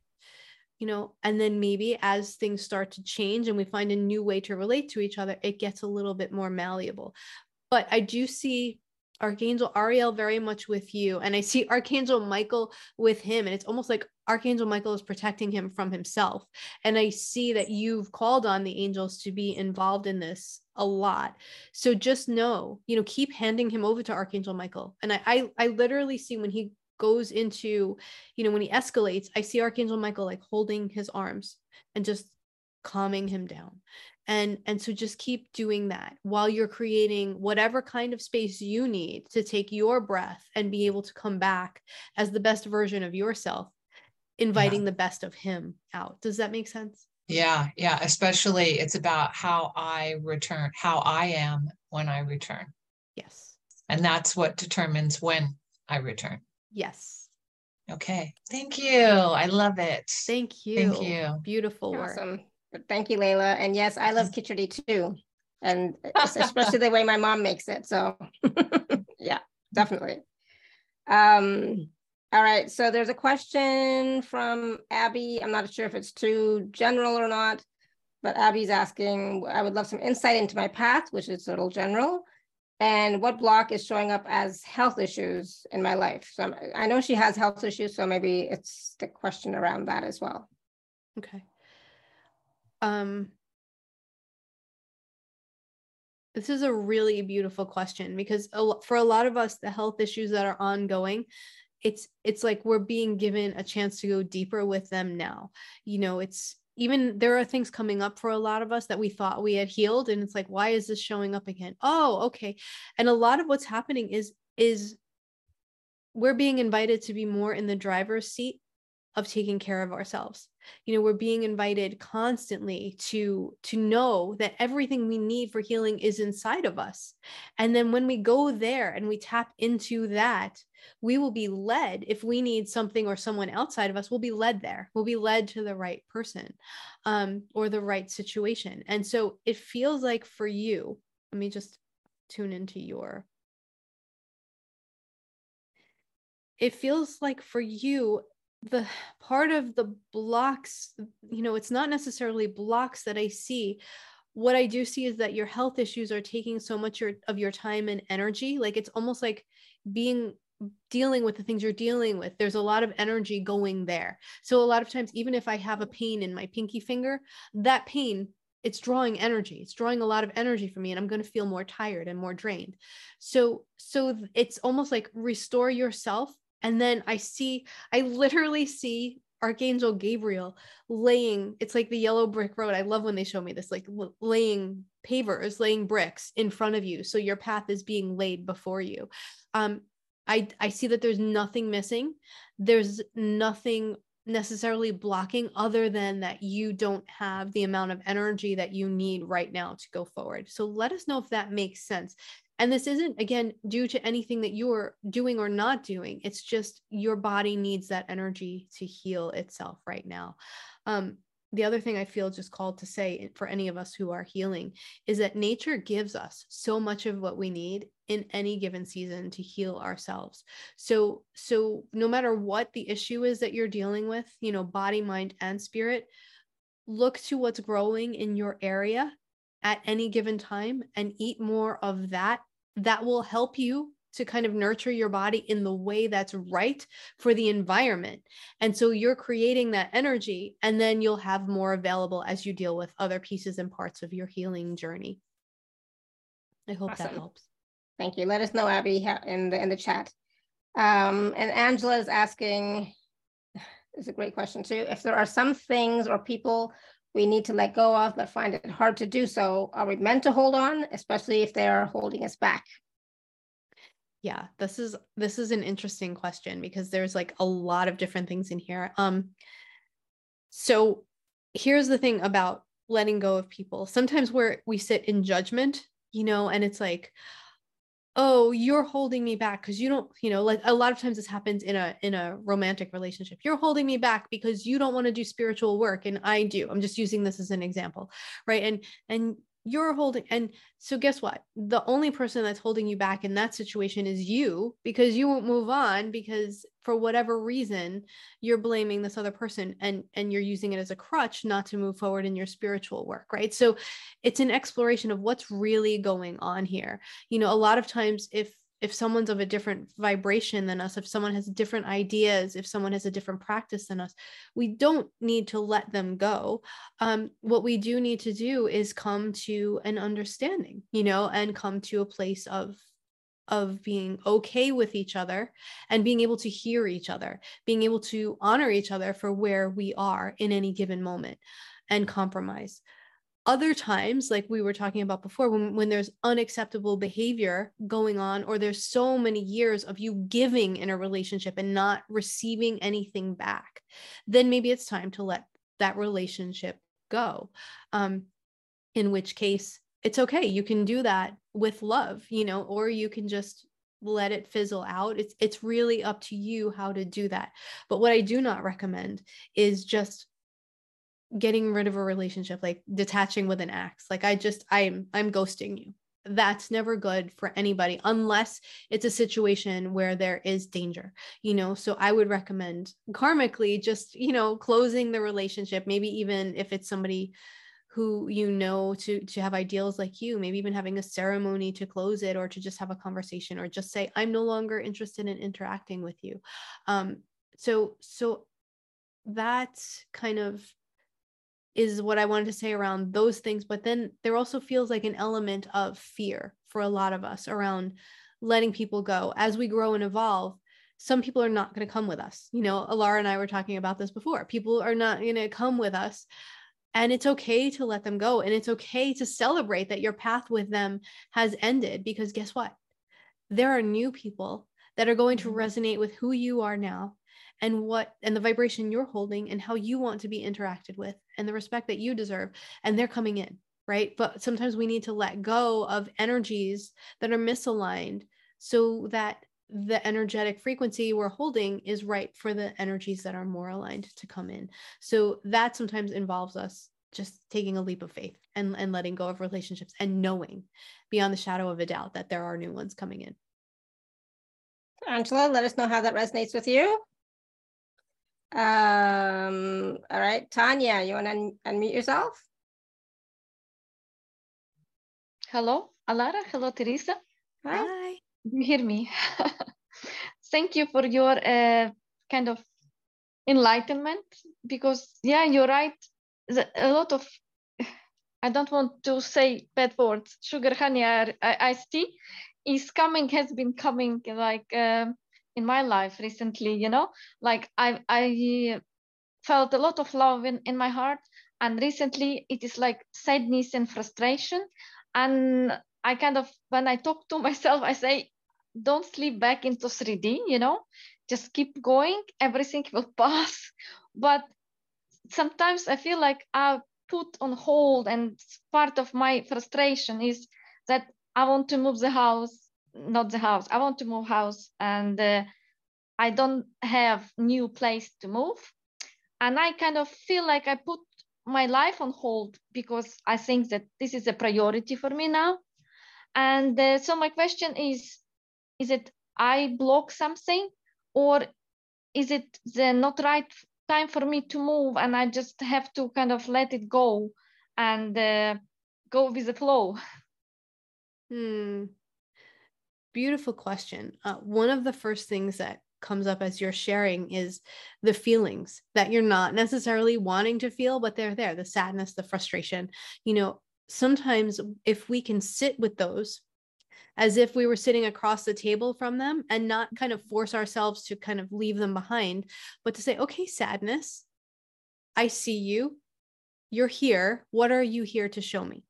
you know, and then maybe as things start to change and we find a new way to relate to each other, it gets a little bit more malleable. But I do see Archangel Ariel very much with you, and I see Archangel Michael with him, and it's almost like Archangel Michael is protecting him from himself. And I see that you've called on the angels to be involved in this a lot. So just know, you know, keep handing him over to Archangel Michael. And I I, I literally see when he goes into, you know, when he escalates, I see Archangel Michael like holding his arms and just calming him down and and so just keep doing that while you're creating whatever kind of space you need to take your breath and be able to come back as the best version of yourself inviting yeah. the best of him out. Does that make sense? Yeah yeah especially it's about how i return how i am when i return. Yes. And that's what determines when i return. Yes. Okay thank you. I love it. Thank you. Thank you. Beautiful awesome. work Thank you, Layla. And yes, I love khichdi too. And especially the way my mom makes it. So *laughs* yeah, definitely. Um, all right, so there's a question from Abby. I'm not sure if it's too general or not, but Abby's asking, I would love some insight into my path, which is a little general, and what block is showing up as health issues in my life. So I'm, i know she has health issues, so maybe it's the question around that as well. Okay um this is a really beautiful question because for a lot of us the health issues that are ongoing it's it's like we're being given a chance to go deeper with them now. You know it's even there are things coming up for a lot of us that we thought we had healed and it's like why is this showing up again? Oh okay. And a lot of what's happening is is we're being invited to be more in the driver's seat of taking care of ourselves you know we're being invited constantly to to know that everything we need for healing is inside of us. And then when we go there and we tap into that we will be led if we need something or someone outside of us we'll be led there. We'll be led to the right person um, or the right situation. And so it feels like for you let me just tune into your it feels like for you the part of the blocks you know it's not necessarily blocks that i see. What i do see is that your health issues are taking so much your, of your time and energy. Like it's almost like being dealing with the things you're dealing with. There's a lot of energy going there. So a lot of times even if i have a pain in my pinky finger that pain it's drawing energy. It's drawing a lot of energy for me and i'm going to feel more tired and more drained. So so it's almost like restore yourself and then I see, I literally see Archangel Gabriel laying, it's like the yellow brick road. I love when they show me this, like laying pavers, laying bricks in front of you. So your path is being laid before you. Um, I, I see that there's nothing missing. There's nothing necessarily blocking other than that you don't have the amount of energy that you need right now to go forward. So let us know if that makes sense. And this isn't, again, due to anything that you're doing or not doing. It's just your body needs that energy to heal itself right now. Um, the other thing I feel just called to say for any of us who are healing is that nature gives us so much of what we need in any given season to heal ourselves. So so no matter what the issue is that you're dealing with, you know, body, mind and spirit, look to what's growing in your area at any given time and eat more of that that will help you to kind of nurture your body in the way that's right for the environment. And so you're creating that energy, and then you'll have more available as you deal with other pieces and parts of your healing journey. I hope awesome. that helps. Thank you. Let us know, Abby, in the in the chat. Um, and Angela is asking, is a great question too. If there are some things or people we need to let go of, but find it hard to do so. Are we meant to hold on, especially if they are holding us back? Yeah, this is this is an interesting question because there's like a lot of different things in here. Um, so here's the thing about letting go of people. Sometimes where we sit in judgment, you know, and it's like, oh you're holding me back because you don't you know like a lot of times this happens in a in a romantic relationship. You're holding me back because you don't want to do spiritual work and i do. I'm just using this as an example right? And and you're holding and so guess what? The only person that's holding you back in that situation is you because you won't move on because for whatever reason you're blaming this other person and and you're using it as a crutch not to move forward in your spiritual work right? So it's an exploration of what's really going on here. You know a lot of times if if someone's of a different vibration than us, if someone has different ideas, if someone has a different practice than us, we don't need to let them go. Um, what we do need to do is come to an understanding, you know, and come to a place of of being okay with each other and being able to hear each other, being able to honor each other for where we are in any given moment and compromise other times like we were talking about before when, when there's unacceptable behavior going on or there's so many years of you giving in a relationship and not receiving anything back then maybe it's time to let that relationship go. Um, in which case it's okay. You can do that with love you know or you can just let it fizzle out. It's it's really up to you how to do that. But what i do not recommend is just getting rid of a relationship like detaching with an axe like i just i'm i'm ghosting you. That's never good for anybody unless it's a situation where there is danger you know? So i would recommend karmically just you know closing the relationship maybe even if it's somebody who you know to to have ideals like you maybe even having a ceremony to close it or to just have a conversation or just say i'm no longer interested in interacting with you. Um so so that kind of is what I wanted to say around those things. But then there also feels like an element of fear for a lot of us around letting people go as we grow and evolve. Some people are not going to come with us. You know, Alara and I were talking about this before. People are not going to come with us. And it's okay to let them go. And it's okay to celebrate that your path with them has ended because guess what? There are new people that are going to mm-hmm. resonate with who you are now and what and the vibration you're holding and how you want to be interacted with and the respect that you deserve and they're coming in right but sometimes we need to let go of energies that are misaligned so that the energetic frequency we're holding is right for the energies that are more aligned to come in so that sometimes involves us just taking a leap of faith and, and letting go of relationships and knowing beyond the shadow of a doubt that there are new ones coming in. Angela, let us know how that resonates with you. Um, all right, Tanya, you want to un unmute yourself? Hello, Alara. Hello, Theresa. Hi. Hi. You hear me? *laughs* Thank you for your uh, kind of enlightenment because, yeah, you're right. The, a lot of, *sighs* I don't want to say bad words, sugar, honey, iced tea is coming, has been coming like um, in my life recently, you know, like I, I felt a lot of love in, in my heart. And recently it is like sadness and frustration. And I kind of, when I talk to *laughs* myself, I say, don't slip back into 3D, you know, just keep going, everything will *laughs* pass. But sometimes I feel like I put on hold, and part of my frustration is that I want to move the house, not the house. I want to move house, and uh, I don't have new place to move, and I kind of feel like I put my life on hold because I think that this is a priority for me now. And uh, so my question is, is it I block something or is it the not right time for me to move and I just have to kind of let it go and uh, go with the flow? Hmm. Beautiful question. Uh, one of the first things that comes up as you're sharing is the feelings that you're not necessarily wanting to feel, but they're there the sadness, the frustration. You know, sometimes if we can sit with those as if we were sitting across the table from them and not kind of force ourselves to kind of leave them behind, but to say, okay, sadness, I see you. You're here. What are you here to show me?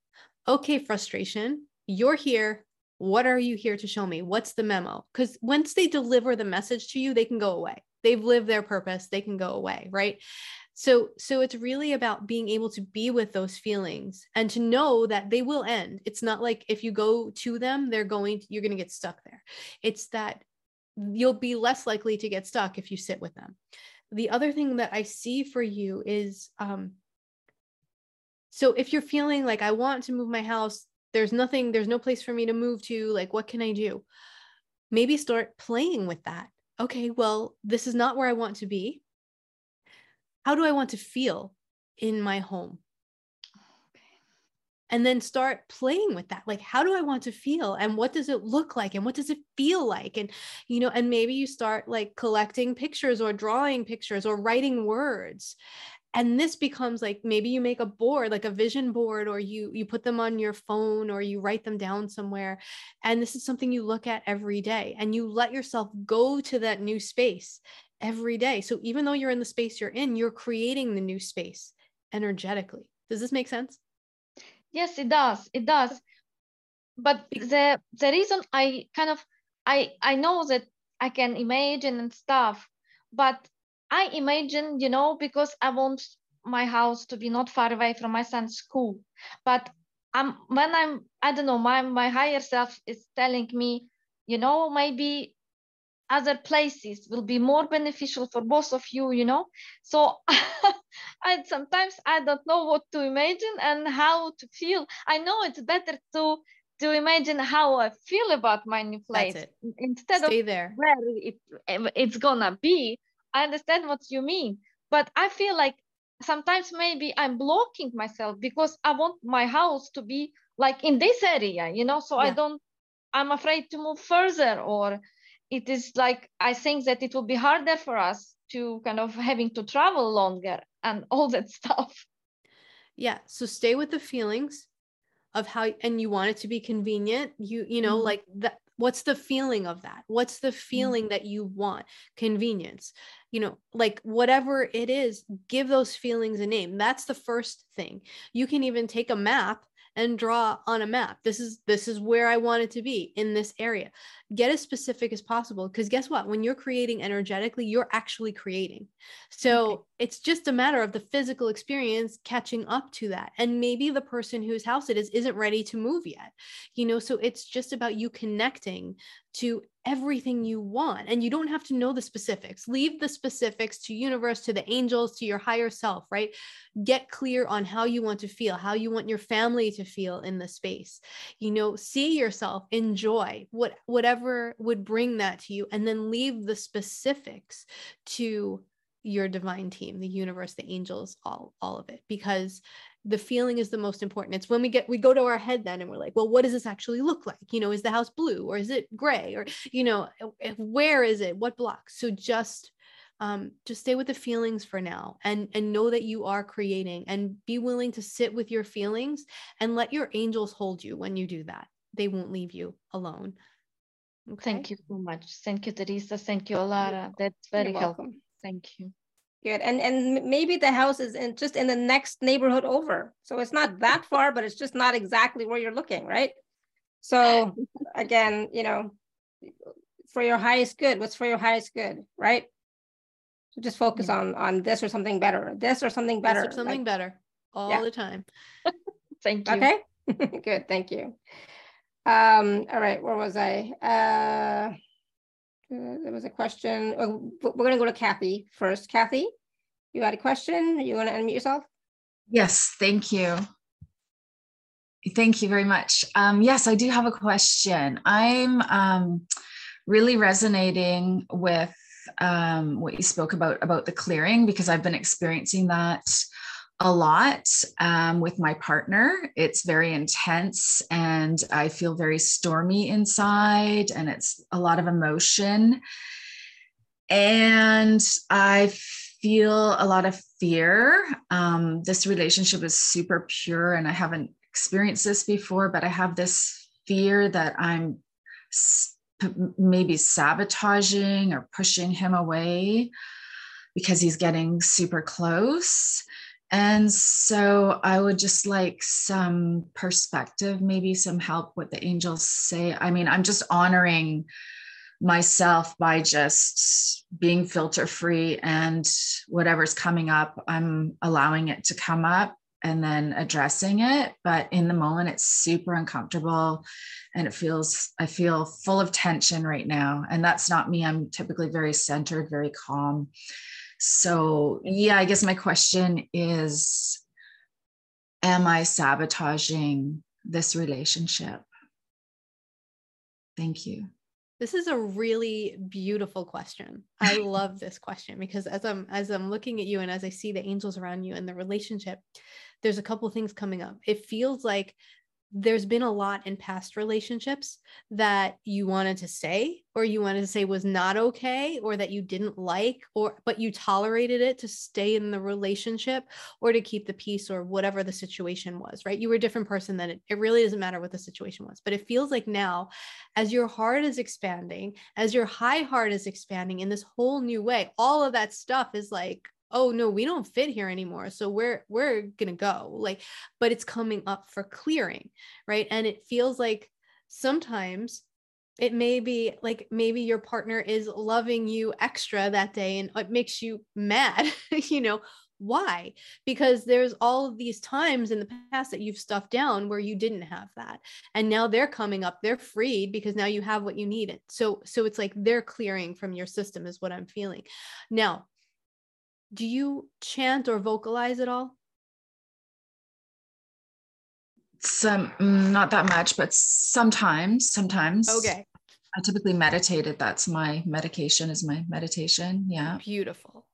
Okay, frustration, you're here. What are you here to show me? What's the memo? Because once they deliver the message to you, they can go away. They've lived their purpose, they can go away, right? so so it's really about being able to be with those feelings and to know that they will end it's not like if you go to them they're going to, you're going to get stuck there it's that you'll be less likely to get stuck if you sit with them the other thing that i see for you is um so if you're feeling like i want to move my house there's nothing there's no place for me to move to like what can i do maybe start playing with that okay well this is not where i want to be how do I want to feel in my home? And then start playing with that. Like, how do I want to feel? And what does it look like? And what does it feel like? And, you know, and maybe you start like collecting pictures or drawing pictures or writing words and this becomes like maybe you make a board like a vision board or you you put them on your phone or you write them down somewhere and this is something you look at every day and you let yourself go to that new space every day. So even though you're in the space you're in, you're creating the new space energetically. Does this make sense? Yes, it does. It does. But the the reason I kind of I I know that I can imagine and stuff, but I imagine, you know, because I want my house to be not far away from my son's school. But I'm when I'm I don't know, my my higher self is telling me, you know, maybe other places will be more beneficial for both of you you know? So *laughs* i sometimes i don't know what to imagine and how to feel. I know it's better to to imagine how i feel about my new place instead Stay of there. where it, it's gonna be i understand what you mean but i feel like sometimes maybe i'm blocking myself because i want my house to be like in this area you know so yeah. i don't i'm afraid to move further or it is like I think that it will be harder for us to kind of having to travel longer and *laughs* all that stuff. Yeah. So stay with the feelings of how and you want it to be convenient. You, you know, mm-hmm. like that what's the feeling of that? What's the mm-hmm. feeling that you want? Convenience. You know, like whatever it is, give those feelings a name. That's the first thing. You can even take a map and draw on a map. This is this is where i want it to be in this area. Get as specific as possible because guess what? When you're creating energetically you're actually creating. So okay. it's just a matter of the physical experience catching up to that. And maybe the person whose house it is isn't ready to move yet you know? So it's just about you connecting to everything you want and you don't have to know the specifics. Leave the specifics to universe to the angels to your higher self right? Get clear on how you want to feel how you want your family to feel in the space. You know see yourself enjoy what whatever would bring that to you and then leave the specifics to your divine team the universe the angels all all of it because the feeling is the most important. It's when we get we go to our head then and we're like well what does this actually look like? You know is the house blue or is it gray or you know eh, eh, where is it? What block so just um, just stay with the feelings for now and and know that you are creating and be willing to sit with your feelings and let your angels hold you when you do that. They won't leave you alone. Okay? thank you so much. Thank you theresa. Thank you alara that's very helpful. thank you Good. And and maybe the house is in just in the next neighborhood over. So it's not that far, but it's just not exactly where you're looking, right? So *laughs* again, you know, for your highest good, what's for your highest good, right? So just focus yeah. on on this or something better, this or something better. Or something like, better all yeah. the time. *laughs* Thank you. Okay. *laughs* good. Thank you. Um, all right, where was I? Uh uh, there was a question. Oh, we're going to go to Kathy first. Kathy, you had a question. You want to unmute yourself? Yes, thank you. Thank you very much. Um, yes, I do have a question. I'm um, really resonating with um, what you spoke about about the clearing because I've been experiencing that a lot um, with my partner. It's very intense and I feel very stormy inside, and it's a lot of emotion. And I feel a lot of fear. Um, this relationship is super pure, and I haven't experienced this before, but I have this fear that I'm maybe sabotaging or pushing him away because he's getting super close and so I would just like some perspective, maybe some help what the angels say. I mean, I'm just honoring myself by just being filter free and whatever's coming up, I'm allowing it to come up and then addressing it. But in the moment, it's super uncomfortable and it feels, I feel full of tension right now. And that's not me. I'm typically very centered, very calm. So, yeah, I guess my question is Am I sabotaging this relationship? Thank you. This is a really beautiful question. I *laughs* love this question because as I'm as I'm looking at you and as I see the angels around you and the relationship, there's a couple things coming up. It feels like there's been a lot in past relationships that you wanted to say or you wanted to say was not okay or that you didn't like or but you tolerated it to stay in the relationship or to keep the peace or whatever the situation was right? You were a different person than it, it really doesn't matter what the situation was but it feels like now as your heart is expanding as your high heart is expanding in this whole new way all of that stuff is like oh no we don't fit here anymore so we're we're gonna go like but it's coming up for clearing right? And it feels like sometimes it may be like maybe your partner is loving you extra that day and it makes you mad *laughs* you know? Why? Because there's all of these times in the past that you've stuffed down where you didn't have that and now they're coming up they're freed because now you have what you needed. So so it's like they're clearing from your system is what i'm feeling. Now do you chant or vocalize at all? Some, mm, not that much, but sometimes, sometimes. Okay. I typically meditated. That's my medication, is my meditation. Yeah. Beautiful.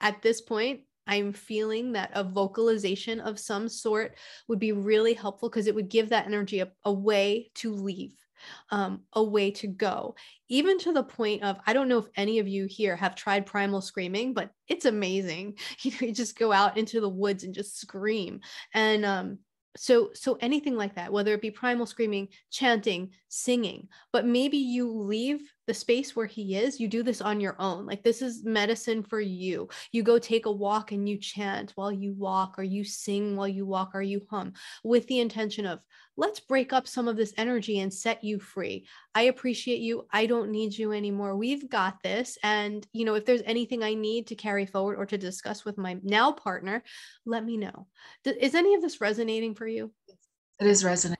At this point, I'm feeling that a vocalization of some sort would be really helpful because it would give that energy a, a way to leave um, a way to go, even to the point of I don't know if any of you here have tried primal screaming, but it's amazing. *laughs* You know, you just go out into the woods and just scream. And um, so so anything like that whether it be primal screaming chanting singing but maybe you leave the space where he is you do this on your own like this is medicine for you. You go take a walk and you chant while you walk or you sing while you walk or you hum with the intention of let's break up some of this energy and set you free. I appreciate you. I don't need you anymore. We've got this and you know if there's anything i need to carry forward or to discuss with my now partner let me know. Is any of this resonating for you? It is resonating.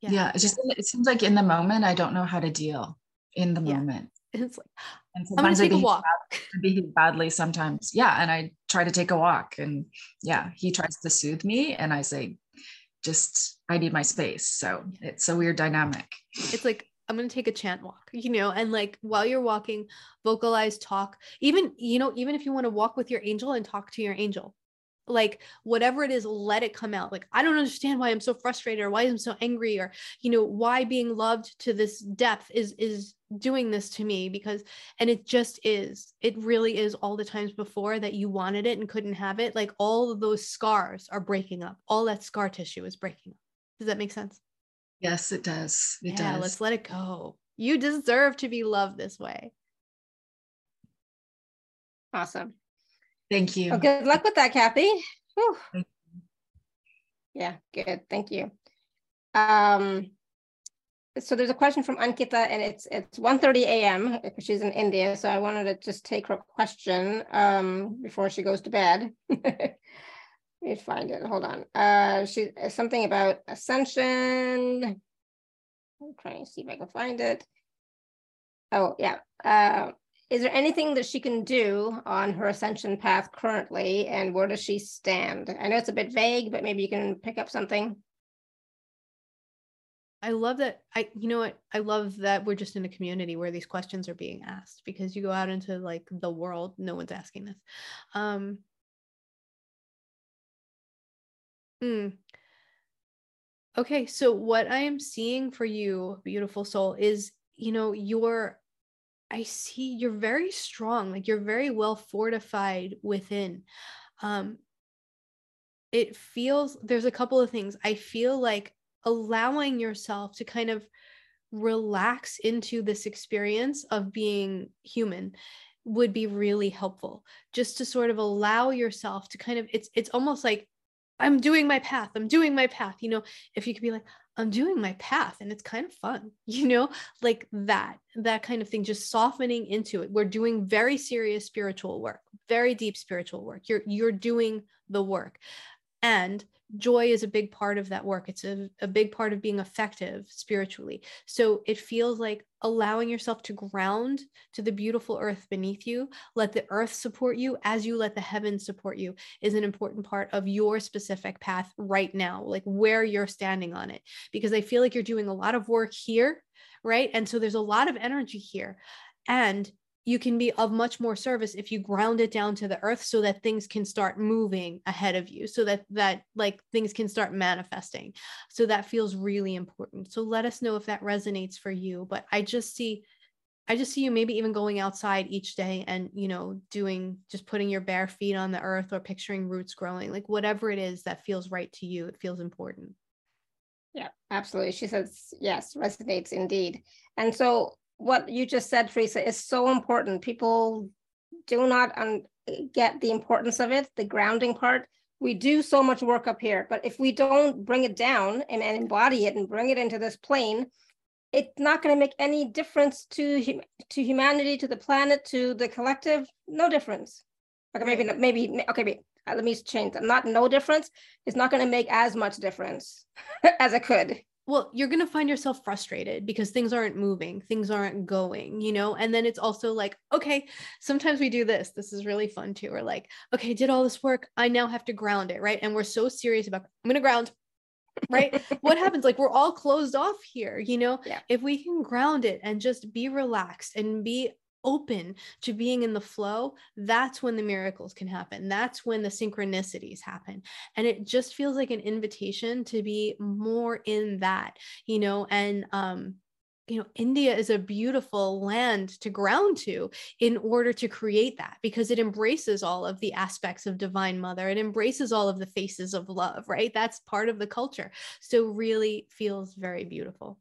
Yeah, yeah it just it seems like in the moment i don't know how to deal in the Yeah. moment. *laughs* It's like, And I'm gonna sometimes take a walk. I behave badly sometimes. Yeah. And I try to take a walk and yeah, he tries to soothe me and I say, just I need my space. So it's a weird dynamic. It's like, I'm gonna take a chant walk, *laughs* you know, and like while you're walking, vocalize, talk. Even, you know, even if you want to walk with your angel and talk to your angel, like whatever it is, let it come out. Like, I don't understand why I'm so frustrated or why I'm so angry or, you know, why being loved to this depth is is doing this to me because and it just is it really is all the times before that you wanted it and couldn't have it like all of those scars are breaking up all that scar tissue is breaking up does that make sense Yes, it does. It yeah does. let's let it go you deserve to be loved this way Awesome. Thank you. Well, good luck with that, Kathy. Yeah, good. Thank you. Um, so there's a question from Ankita, and it's it's 1:30 a.m. she's in India. So I wanted to just take her question um, before she goes to bed. *laughs* Let me find it. Hold on. Uh, she something about ascension. I'm trying to see if I can find it. Oh yeah. Uh, is there anything that she can do on her ascension path currently, and where does she stand? I know it's a bit vague, but maybe you can pick up something. I love that. I, you know what? I love that we're just in a community where these questions are being asked because you go out into like the world, no one's asking this. Um, hmm. Okay, so what I am seeing for you, beautiful soul, is you know, you're, I see you're very strong, like you're very well fortified within. Um, it feels there's a couple of things. I feel like allowing yourself to kind of relax into this experience of being human would be really helpful just to sort of allow yourself to kind of it's it's almost like i'm doing my path i'm doing my path you know if you could be like i'm doing my path and it's kind of fun *laughs* you know like that that kind of thing just softening into it. We're doing very serious spiritual work very deep spiritual work. You're you're doing the work. And joy is a big part of that work. It's a, a big part of being effective spiritually. So it feels like allowing yourself to ground to the beautiful earth beneath you, let the earth support you as you let the heavens support you is an important part of your specific path right now, like where you're standing on it. Because I feel like you're doing a lot of work here, right? And so there's a lot of energy here. And you can be of much more service if you ground it down to the earth so that things can start moving ahead of you so that that like things can start manifesting so that feels really important so let us know if that resonates for you but i just see i just see you maybe even going outside each day and you know doing just putting your bare feet on the earth or picturing roots growing like whatever it is that feels right to you it feels important Yeah, absolutely. She says, yes, resonates indeed. And so what you just said, Theresa, is so important. People do not un- get the importance of it, the grounding part. We do so much work up here, but if we don't bring it down and, and embody it and bring it into this plane, it's not going to make any difference to hum- to humanity, to the planet, to the collective. No difference. Okay, maybe maybe okay. Uh, let me change. Not no difference. It's not going to make as much difference *laughs* as it could. Well you're going to find yourself frustrated because things aren't moving things aren't going you know? And then it's also like okay sometimes we do this. This is really fun too. We're like okay did all this work. I now have to ground it right? And we're so serious about i'm going to ground right? *laughs* What happens? Like we're all closed off here you know? Yeah. if we can ground it and just be relaxed and be open to being in the flow that's when the miracles can happen. That's when the synchronicities happen. And it just feels like an invitation to be more in that you know and um you know india is a beautiful land to ground to in order to create that because it embraces all of the aspects of divine mother. It embraces all of the faces of love right? That's part of the culture. So really feels very beautiful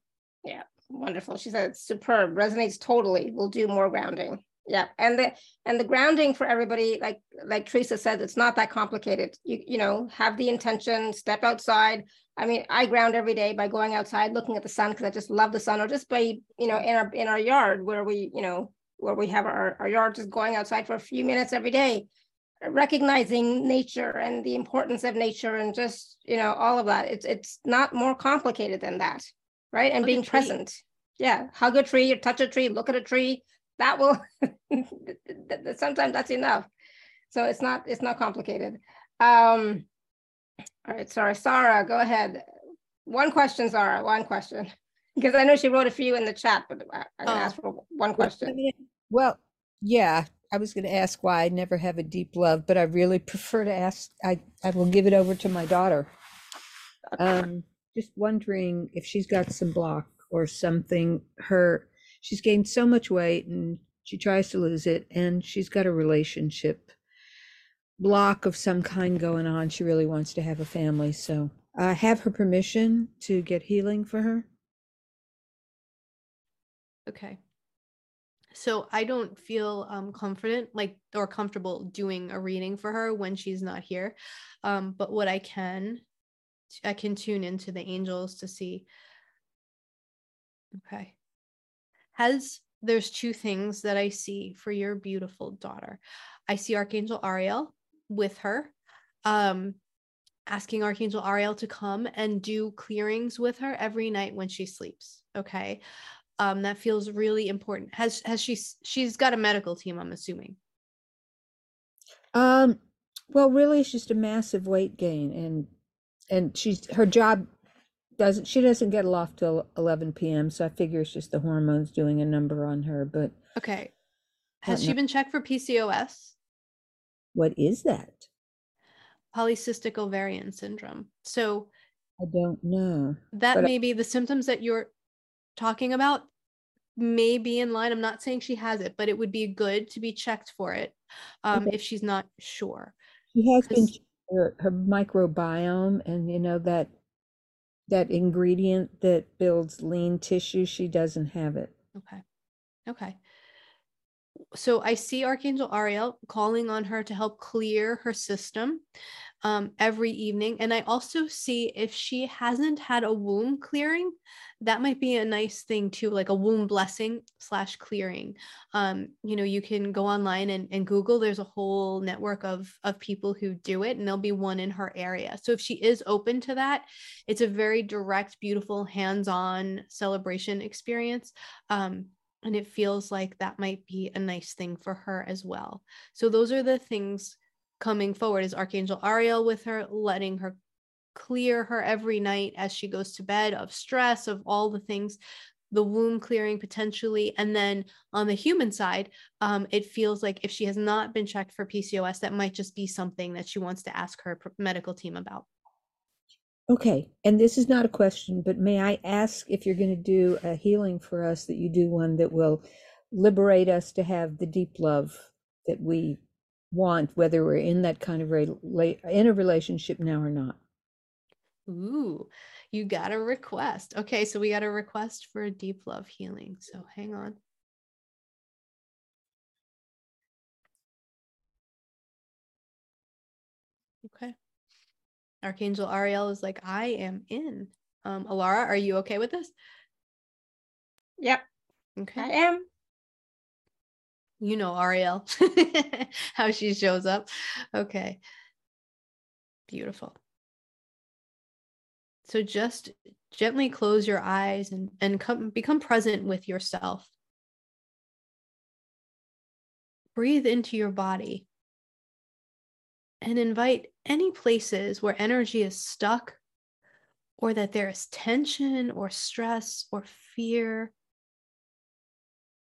Wonderful. She said superb, resonates totally. We'll do more grounding. Yeah. And the and the grounding for everybody, like like Theresa said, it's not that complicated. You you know, have the intention, step outside. I mean, I ground every day by going outside, looking at the sun because I just love the sun, or just by, you know, in our in our yard where we, you know, where we have our, our yard, just going outside for a few minutes every day, recognizing nature and the importance of nature and just, you know, all of that. It's it's not more complicated than that right and Look being present yeah, hug a tree, touch a tree, look at a tree. That will *laughs* sometimes that's enough. So it's not it's not complicated. Um, all right, sorry, Sarah, go ahead. One question, Sarah. One question, *laughs* because I know she wrote a few in the chat, but I, I'm gonna Oh. ask for one question. Well, yeah, I was going to ask why I never have a deep love, but I really prefer to ask. I, I will give it over to my daughter. Um, just wondering if she's got some block or something. Her, she's gained so much weight and she tries to lose it, and she's got a relationship block of some kind going on. She really wants to have a family, so I have her permission to get healing for her. Okay. So I don't feel um confident like or comfortable doing a reading for her when she's not here. Um but what I can I can tune into the angels to see Okay. Has there's two things that I see for your beautiful daughter. I see Archangel Ariel with her um asking Archangel Ariel to come and do clearings with her every night when she sleeps. Okay um, that feels really important. Has has she she's got a medical team? I'm assuming. Um, well, really, it's just a massive weight gain, and and she's her job doesn't she doesn't get off till 11 p.m. So I figure it's just the hormones doing a number on her. But Okay. Has she no- been checked for PCOS, what is that? polycystic ovarian syndrome? So I don't know. that But I- may be the symptoms that you're talking about may be in line. I'm not saying she has it, but it would be good to be checked for it um, Okay. if she's not sure. She has been her, her microbiome, and you know that that ingredient that builds lean tissue. She doesn't have it. Okay. Okay. So I see Archangel Ariel calling on her to help clear her system um, every evening. And I also see if she hasn't had a womb clearing, that might be a nice thing too, like a womb blessing slash clearing. Um, you know, you can go online and, and Google, there's a whole network of, of people who do it, and there'll be one in her area. So if she is open to that, it's a very direct, beautiful, hands on celebration experience. Um, and it feels like that might be a nice thing for her as well. So those are the things coming forward is Archangel Ariel with her, letting her clear her every night as she goes to bed of stress, of all the things, the womb clearing potentially. And then on the human side, um, it feels like if she has not been checked for PCOS, that might just be something that she wants to ask her medical team about. Okay, and this is not a question, but may I ask if you're going to do a healing for us, that you do one that will liberate us to have the deep love that we want, whether we're in that kind of rela- in a relationship now or not. Ooh, you got a request. Okay, so we got a request for a deep love healing. So hang on. Okay. Archangel Ariel is like, I am in. Um, Alara, are you okay with this? Yep, Okay. I am. You know Ariel, *laughs* how she shows up. Okay. Beautiful. So just gently close your eyes and, and come become present with yourself. Breathe into your body and invite any places where energy is stuck or that there is tension or stress or fear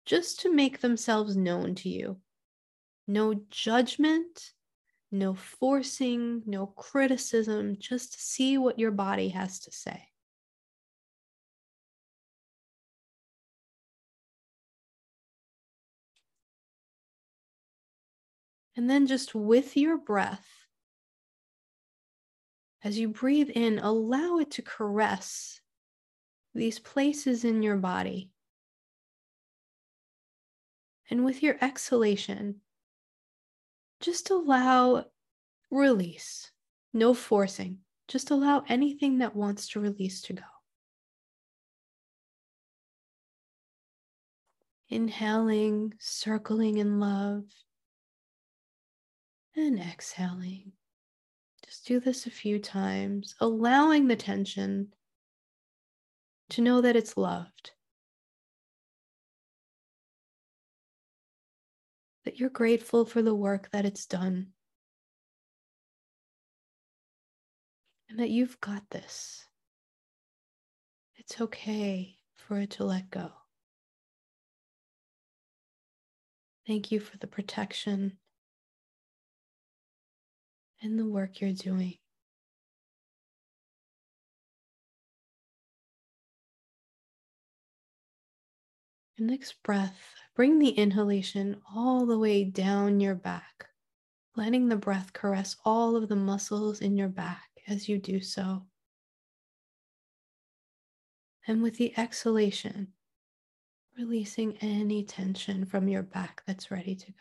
just to make themselves known to you. No judgment, no forcing, no criticism, just see what your body has to say. And then just with your breath, as you breathe in, allow it to caress these places in your body. And with your exhalation, just allow release, no forcing. Just allow anything that wants to release to go. Inhaling, circling in love, and exhaling. Just do this a few times, allowing the tension to know that it's loved. That you're grateful for the work that it's done. And that you've got this. It's okay for it to let go. Thank you for the protection and the work you're doing. Next breath, bring the inhalation all the way down your back, letting the breath caress all of the muscles in your back as you do so. And with the exhalation, releasing any tension from your back that's ready to go.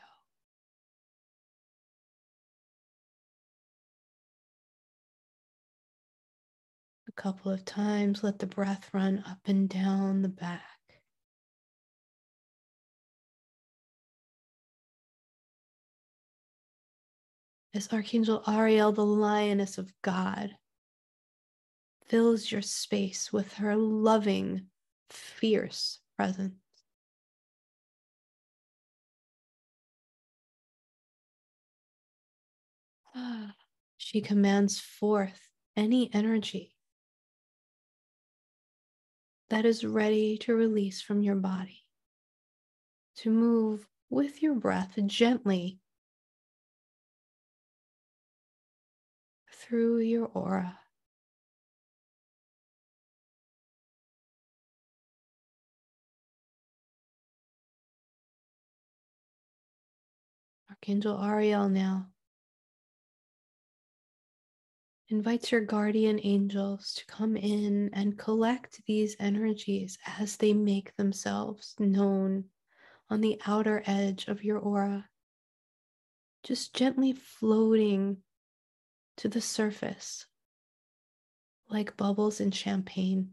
A couple of times, let the breath run up and down the back. As Archangel Ariel, the lioness of God, fills your space with her loving, fierce presence. *sighs* She commands forth any energy that is ready to release from your body, to move with your breath gently through your aura. Archangel Ariel now invites your guardian angels to come in and collect these energies as they make themselves known on the outer edge of your aura. Just gently floating to the surface like bubbles in champagne.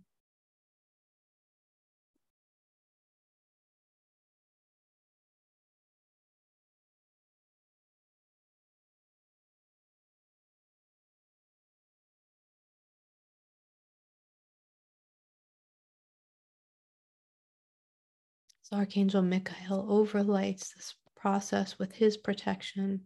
So Archangel Michael overlights this process with his protection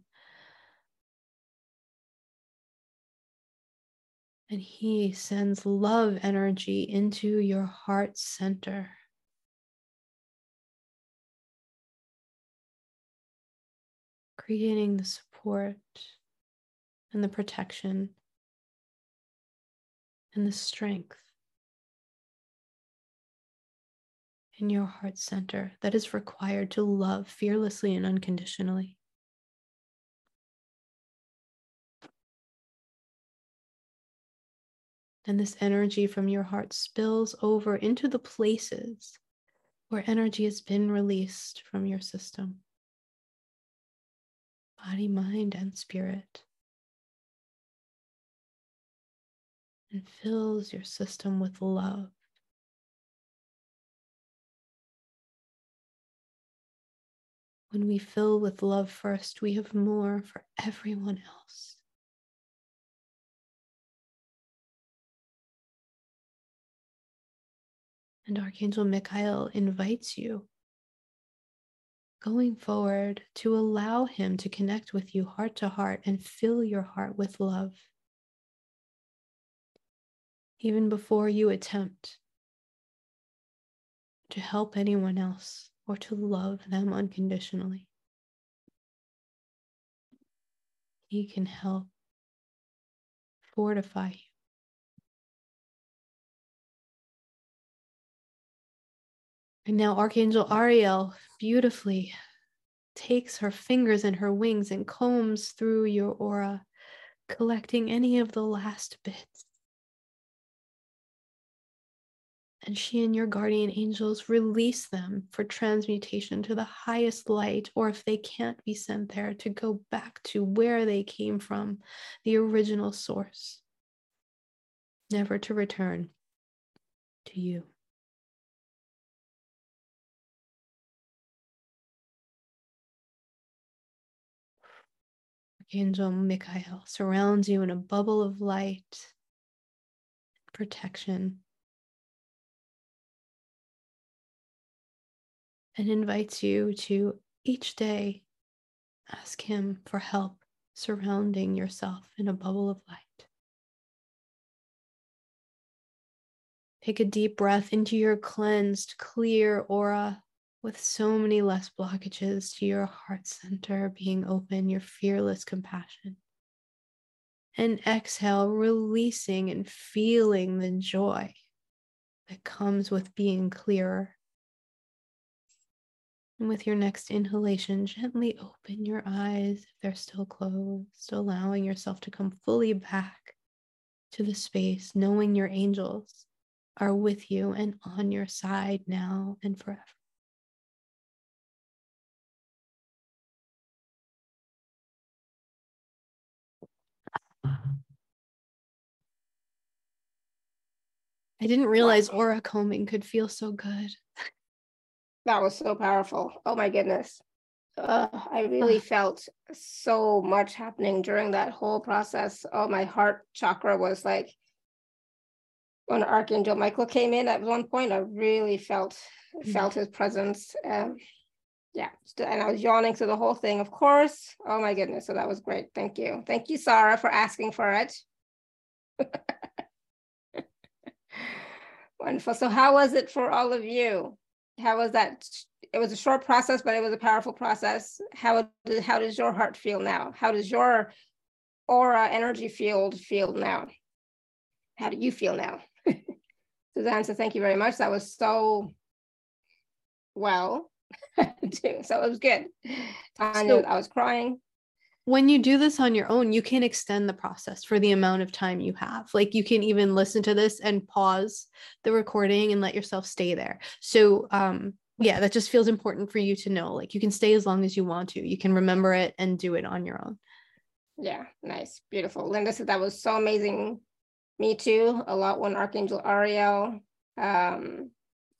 And he sends love energy into your heart center. Creating the support and the protection and the strength in your heart center that is required to love fearlessly and unconditionally. And this energy from your heart spills over into the places where energy has been released from your system body, mind, and spirit. And fills your system with love. When we fill with love first, we have more for everyone else. And Archangel Michael invites you. Going forward to allow him to connect with you heart to heart and fill your heart with love. Even before you attempt to help anyone else or to love them unconditionally, he can help fortify you And now Archangel Ariel beautifully takes her fingers and her wings and combs through your aura, collecting any of the last bits. And she and your guardian angels release them for transmutation to the highest light, or if they can't be sent there, to go back to where they came from, the original source, never to return to you. Archangel Michael surrounds you in a bubble of light, protection, and invites you to each day Ask Him for help surrounding yourself in a bubble of light. Take a deep breath into your cleansed, clear aura with so many less blockages to your heart center being open, your fearless compassion. And exhale, releasing and feeling the joy that comes with being clearer. And with your next inhalation, gently open your eyes if they're still closed, allowing yourself to come fully back to the space, knowing your angels are with you and on your side now and forever. I didn't realize aura combing could feel so good. That was so powerful. Oh my goodness. Uh, I really felt so much happening during that whole process. Oh, my heart chakra was like when Archangel Michael came in at one point, I really felt felt his presence. Um, yeah, and I was yawning through the whole thing, of course. Oh my goodness, so that was great. Thank you, thank you, Sarah, for asking for it. *laughs* Wonderful. So, how was it for all of you? How was that? It was a short process, but it was a powerful process. How did how does your heart feel now? How does your aura energy field feel now? How do you feel now? *laughs* Suzanne said, thank you very much. That was so well. *laughs* So it was good. Tanya, so, I was crying. When you do this on your own, you can extend the process for the amount of time you have. Like you can even listen to this and pause the recording and let yourself stay there. So um yeah, that just feels important for you to know. Like you can stay as long as you want to. You can remember it and do it on your own. Yeah, nice, beautiful. Linda said that was so amazing me too, a lot when Archangel Ariel, um,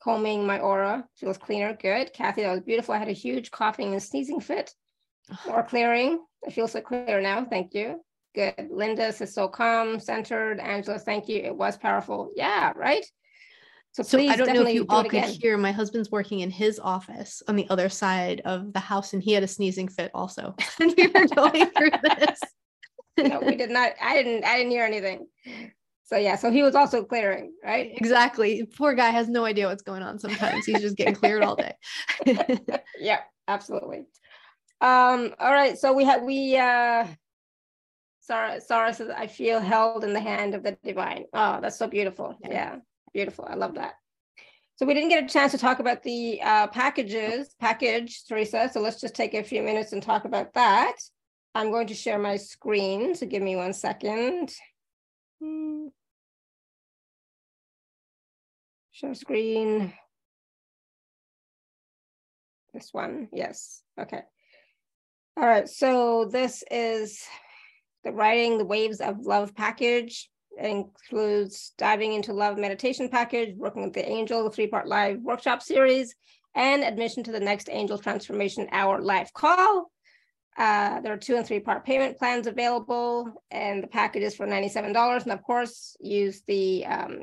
combing my aura, feels cleaner, good. Kathy, that was beautiful. I had a huge coughing and sneezing fit. More clearing. I feel so clear now. Thank you. Good. Linda says so calm, centered. Angela, thank you. It was powerful. Yeah, right. So, so I don't know if you all could hear. My husband's working in his office on the other side of the house, and he had a sneezing fit also. *laughs* and we were going through this. *laughs* no, we did not. I didn't. I didn't hear anything. So yeah, so he was also clearing, right? Exactly. Poor guy has no idea what's going on sometimes. He's just getting cleared all day. *laughs* yeah, absolutely. Um, all right. So we have we uh Sarah Sarah says I feel held in the hand of the divine. Oh, that's so beautiful. Yeah, yeah beautiful. I love that. So we didn't get a chance to talk about the uh, packages, package, Theresa. So let's just take a few minutes and talk about that. I'm going to share my screen. So give me one second. Share screen. This one, yes, okay. All right, so this is the Riding the Waves of Love package. It includes diving into love meditation package, working with the angel, the three-part live workshop series, and admission to the next Angel Transformation Hour live call. Uh, there are two and three part payment plans available, and the package is for $97. And of course, use the um,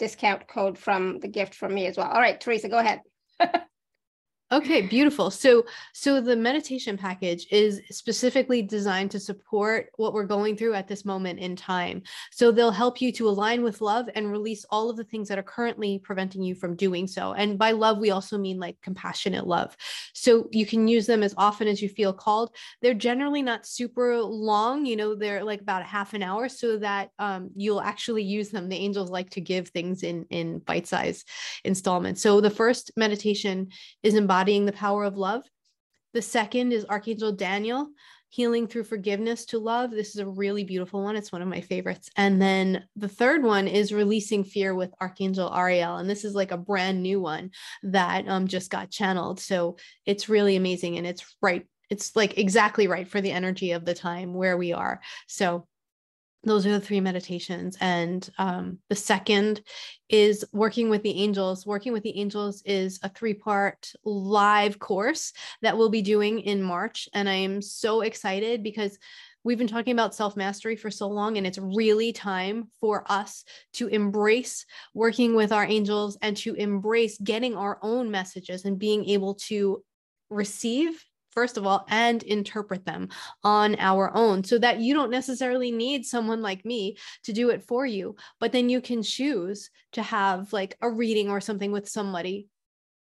discount code from the gift from me as well. All right, Theresa, go ahead. *laughs* Okay, beautiful. So so the meditation package is specifically designed to support what we're going through at this moment in time. So they'll help you to align with love and release all of the things that are currently preventing you from doing so. And by love we also mean like compassionate love. So you can use them as often as you feel called. They're generally not super long, you know, they're like about a half an hour so that um, you'll actually use them. The angels like to give things in in bite-size installments. So the first meditation is embodied embodying the power of love. The second is Archangel Daniel, healing through forgiveness to love. This is a really beautiful one. It's one of my favorites. And then the third one is releasing fear with Archangel Ariel. And this is like a brand new one that um, just got channeled. So it's really amazing. And it's right. It's like exactly right for the energy of the time where we are. So those are the three meditations. And um, the second is working with the angels. Working with the angels is a three part live course that we'll be doing in march. And i am so excited because we've been talking about self mastery for so long and it's really time for us to embrace working with our angels and to embrace getting our own messages and being able to receive first of all, and interpret them on our own so that you don't necessarily need someone like me to do it for you. But then you can choose to have like a reading or something with somebody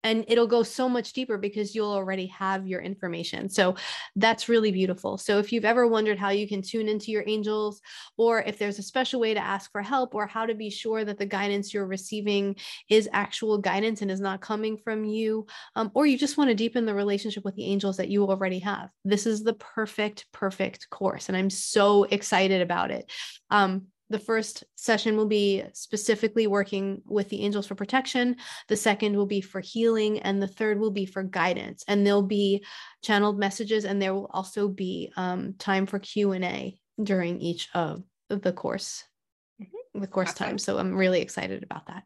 and it'll go so much deeper because you'll already have your information. So that's really beautiful. So if you've ever wondered how you can tune into your angels, or if there's a special way to ask for help, or how to be sure that the guidance you're receiving is actual guidance and is not coming from you, um, or you just want to deepen the relationship with the angels that you already have, this is the perfect, perfect course. And I'm so excited about it. Um, the first session will be specifically working with the angels for protection. The second will be for healing and the third will be for guidance. And there'll be channeled messages and there will also be um, time for q&a during each of the course the course awesome. time. So I'm really excited about that.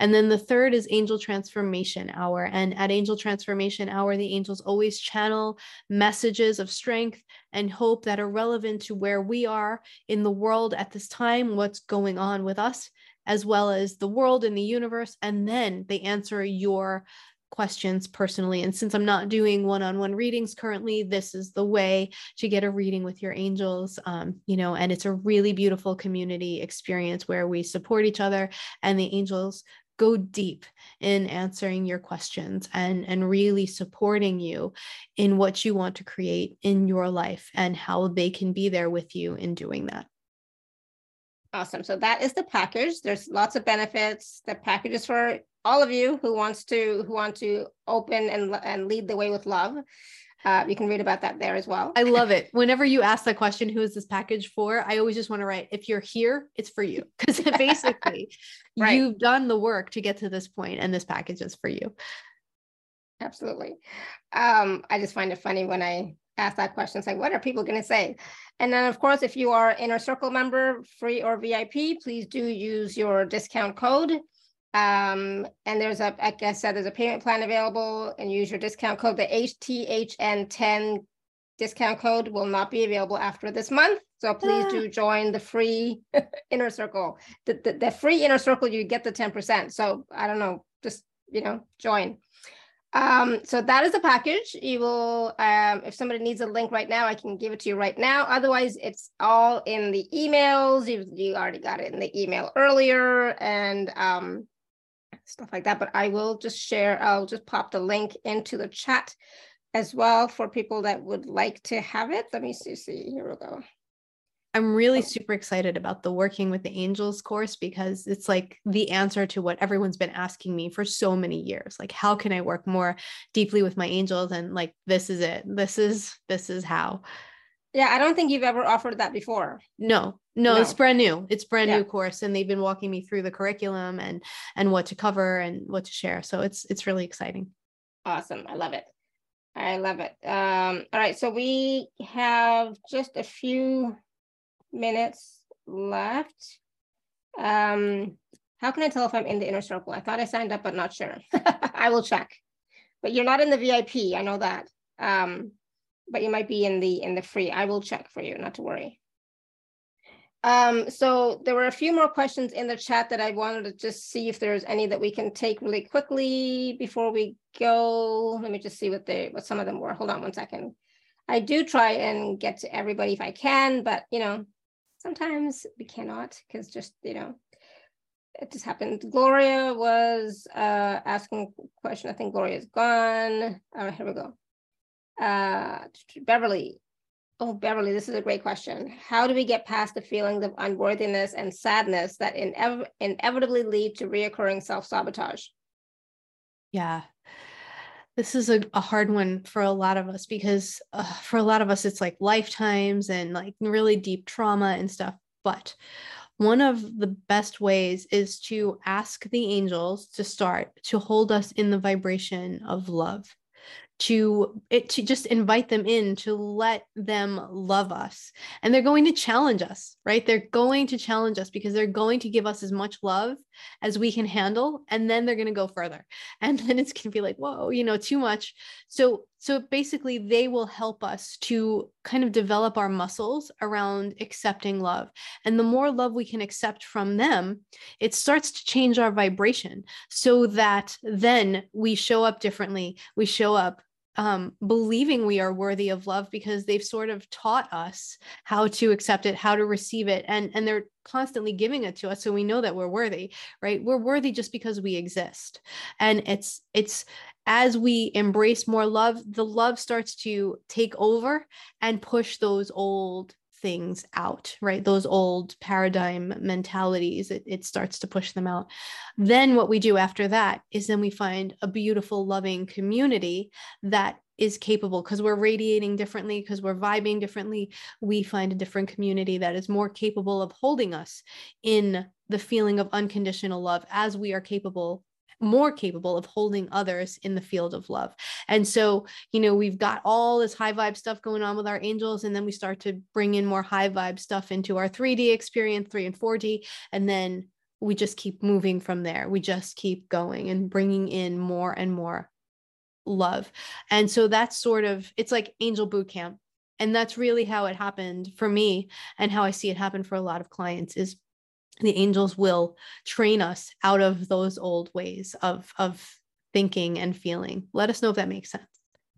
And then the third is Angel Transformation Hour. And at Angel Transformation Hour, the angels always channel messages of strength and hope that are relevant to where we are in the world at this time, what's going on with us, as well as the world and the universe. And then they answer your questions personally. And since I'm not doing one on one readings currently, this is the way to get a reading with your angels. Um, you know, and it's a really beautiful community experience where we support each other and the angels go deep in answering your questions and and really supporting you in what you want to create in your life and how they can be there with you in doing that awesome so that is the package there's lots of benefits the package is for all of you who wants to who want to open and and lead the way with love. Uh, you can read about that there as well. I love it. Whenever you ask the question, who is this package for? I always just want to write, if you're here, it's for you. *laughs* Because *laughs* basically, right. you've done the work to get to this point, and this package is for you. Absolutely. Um, I just find it funny when I ask that question. It's like, what are people going to say? And then, of course, if you are inner circle member, free or VIP, please do use your discount code um, and there's a, like I said, there's a payment plan available and use your discount code. The HTHN10 discount code will not be available after this month. So please do join the free *laughs* inner circle. The, the, the, free inner circle, you get the 10%. So I don't know, just, you know, join. Um, so that is the package. You will, um, if somebody needs a link right now, I can give it to you right now. Otherwise, it's all in the emails. You, you already got it in the email earlier. And um, stuff like that. But I will just share, I'll just pop the link into the chat as well for people that would like to have it. Let me see, see, here we go. I'm really oh. super excited about the working with the angels course because it's like the answer to what everyone's been asking me for so many years. Like, how can I work more deeply with my angels? And like, this is it. This is, this is how. Yeah, I don't think you've ever offered that before. No, no, no. it's brand new. It's brand yeah. new course, and they've been walking me through the curriculum and and what to cover and what to share. So it's it's really exciting. Awesome, I love it. I love it. Um, all right, so we have just a few minutes left. Um, how can I tell if I'm in the inner circle? I thought I signed up, but not sure. *laughs* I will check. But you're not in the VIP. I know that. Um, but you might be in the in the free. I will check for you, not to worry. Um, so there were a few more questions in the chat that I wanted to just see if there's any that we can take really quickly before we go. Let me just see what they what some of them were. Hold on one second. I do try and get to everybody if I can, but you know, sometimes we cannot because just you know, it just happened. Gloria was uh, asking a question. I think Gloria's gone. All right, here we go. Uh, Beverly. Oh, Beverly, this is a great question. How do we get past the feelings of unworthiness and sadness that inev inevitably lead to reoccurring self-sabotage? Yeah, this is a, a hard one for a lot of us because uh, for a lot of us, it's like lifetimes and like really deep trauma and stuff. But one of the best ways is to ask the angels to start to hold us in the vibration of love to it to just invite them in to let them love us. And they're going to challenge us right? They're going to challenge us because they're going to give us as much love as we can handle and then they're going to go further. *laughs* And then it's going to be like whoa you know too much. So so basically they will help us to kind of develop our muscles around accepting love. And the more love we can accept from them it starts to change our vibration so that then we show up differently we show up um, believing we are worthy of love because they've sort of taught us how to accept it, how to receive it, and and they're constantly giving it to us, so we know that we're worthy, right? We're worthy just because we exist, and it's it's as we embrace more love, the love starts to take over and push those old things out, right? Those old paradigm mentalities, it, it starts to push them out. Then what we do after that is then we find a beautiful, loving community that is capable because we're radiating differently, because we're vibing differently. We find a different community that is more capable of holding us in the feeling of unconditional love as we are capable more capable of holding others in the field of love. And so, you know, we've got all this high vibe stuff going on with our angels, and then we start to bring in more high vibe stuff into our 3D experience, 3 and 4D, and then we just keep moving from there. We just keep going and bringing in more and more love. And so that's sort of it's like angel boot camp. And that's really how it happened for me and how I see it happen for a lot of clients is the angels will train us out of those old ways of of thinking and feeling. Let us know if that makes sense.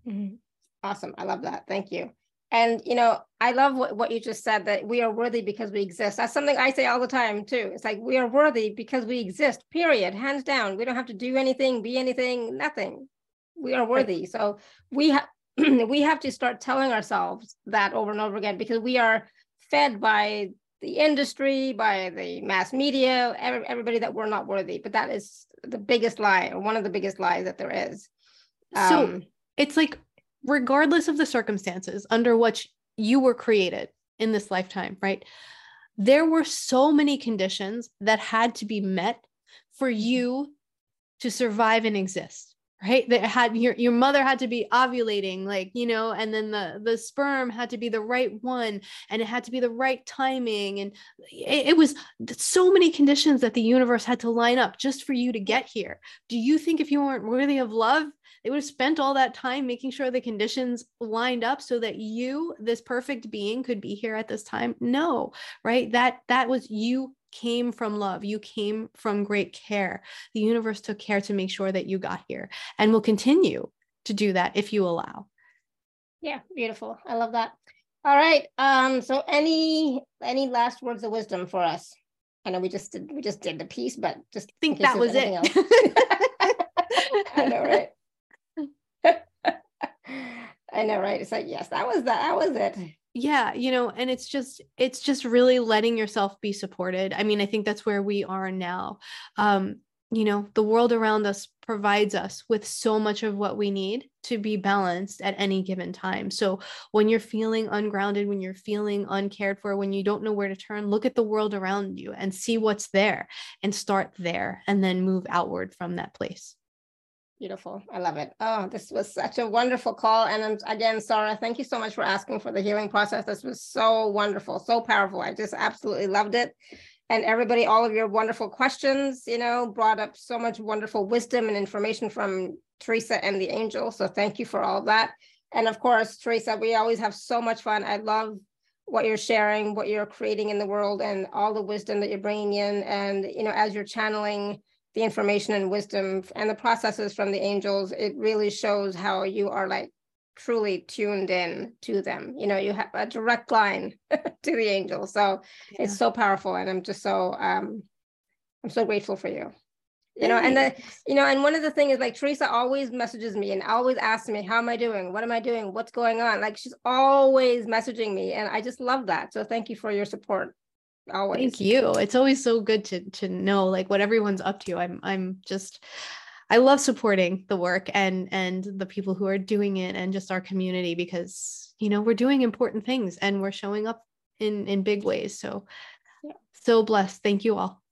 Mm-hmm. awesome. I love that. Thank you. And you know i love what, what you just said that we are worthy because we exist. That's something i say all the time too. It's like we are worthy because we exist period hands down. We don't have to do anything be anything nothing. We are worthy. Right. so we have *clears throat* we have to start telling ourselves that over and over again because we are fed by the industry, by the mass media, every, everybody that we're not worthy. But that is the biggest lie, or one of the biggest lies that there is. Um, so it's like, regardless of the circumstances under which you were created in this lifetime, right? There were so many conditions that had to be met for mm-hmm. you to survive and exist right? That had your your mother had to be ovulating like you know and then the the sperm had to be the right one and it had to be the right timing and it, it, was so many conditions that the universe had to line up just for you to get here. Do you think if you weren't worthy of love they would have spent all that time making sure the conditions lined up so that you this perfect being could be here at this time? No right? That that was you came from love. You came from great care. The universe took care to make sure that you got here and will continue to do that if you allow. Yeah, beautiful. I love that. All right. Um, so any any last words of wisdom for us? I know we just did we just did the piece, but just I think that was it. *laughs* *laughs* I know, right? *laughs* I know, right? It's like, yes, that was that. That was it yeah you know and it's just it's just really letting yourself be supported. I mean i think that's where we are now. Um you know the world around us provides us with so much of what we need to be balanced at any given time. So when you're feeling ungrounded when you're feeling uncared for when you don't know where to turn look at the world around you and see what's there and start there and then move outward from that place Beautiful. I love it. Oh, this was such a wonderful call. And again, Sarah, thank you so much for asking for the healing process. This was so wonderful, so powerful. I just absolutely loved it. And everybody, all of your wonderful questions, you know, brought up so much wonderful wisdom and information from Theresa and the angel. So thank you for all that. And of course, Theresa, we always have so much fun. I love what you're sharing, what you're creating in the world, and all the wisdom that you're bringing in. And, you know, as you're channeling, the information and wisdom and the processes from the angels, it really shows how you are like truly tuned in to them. You know, you have a direct line *laughs* to the angels. So yeah. it's so powerful. And I'm just so um I'm so grateful for you. You know, and the you know, and one of the things is like Theresa always messages me and always asks me, How am I doing? What am I doing? What's going on? Like she's always messaging me. And I just love that. So thank you for your support always. Thank you. It's always so good to to know like what everyone's up to. I'm i'm just i love supporting the work and and the people who are doing it and just our community because you know we're doing important things and we're showing up in in big ways. So yeah. so blessed. Thank you all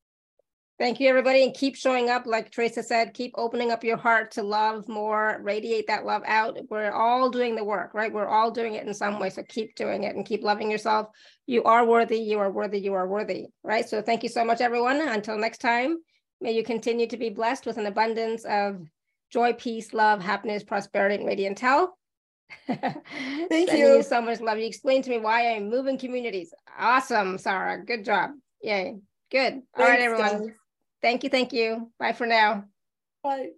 Thank you, everybody, and keep showing up. Like Theresa said, keep opening up your heart to love more, radiate that love out. We're all doing the work, right? We're all doing it in some way. So keep doing it and keep loving yourself. You are worthy, you are worthy, you are worthy, right? So thank you so much, everyone. Until next time, may you continue to be blessed with an abundance of joy, peace, love, happiness, prosperity, and radiant health. *laughs* thank you. you so much love. You explained to me why I'm moving communities. Awesome, Sarah. Good job. Yay. Good. All Thanks, right, everyone. Guys. Thank you. Thank you. Bye for now. Bye.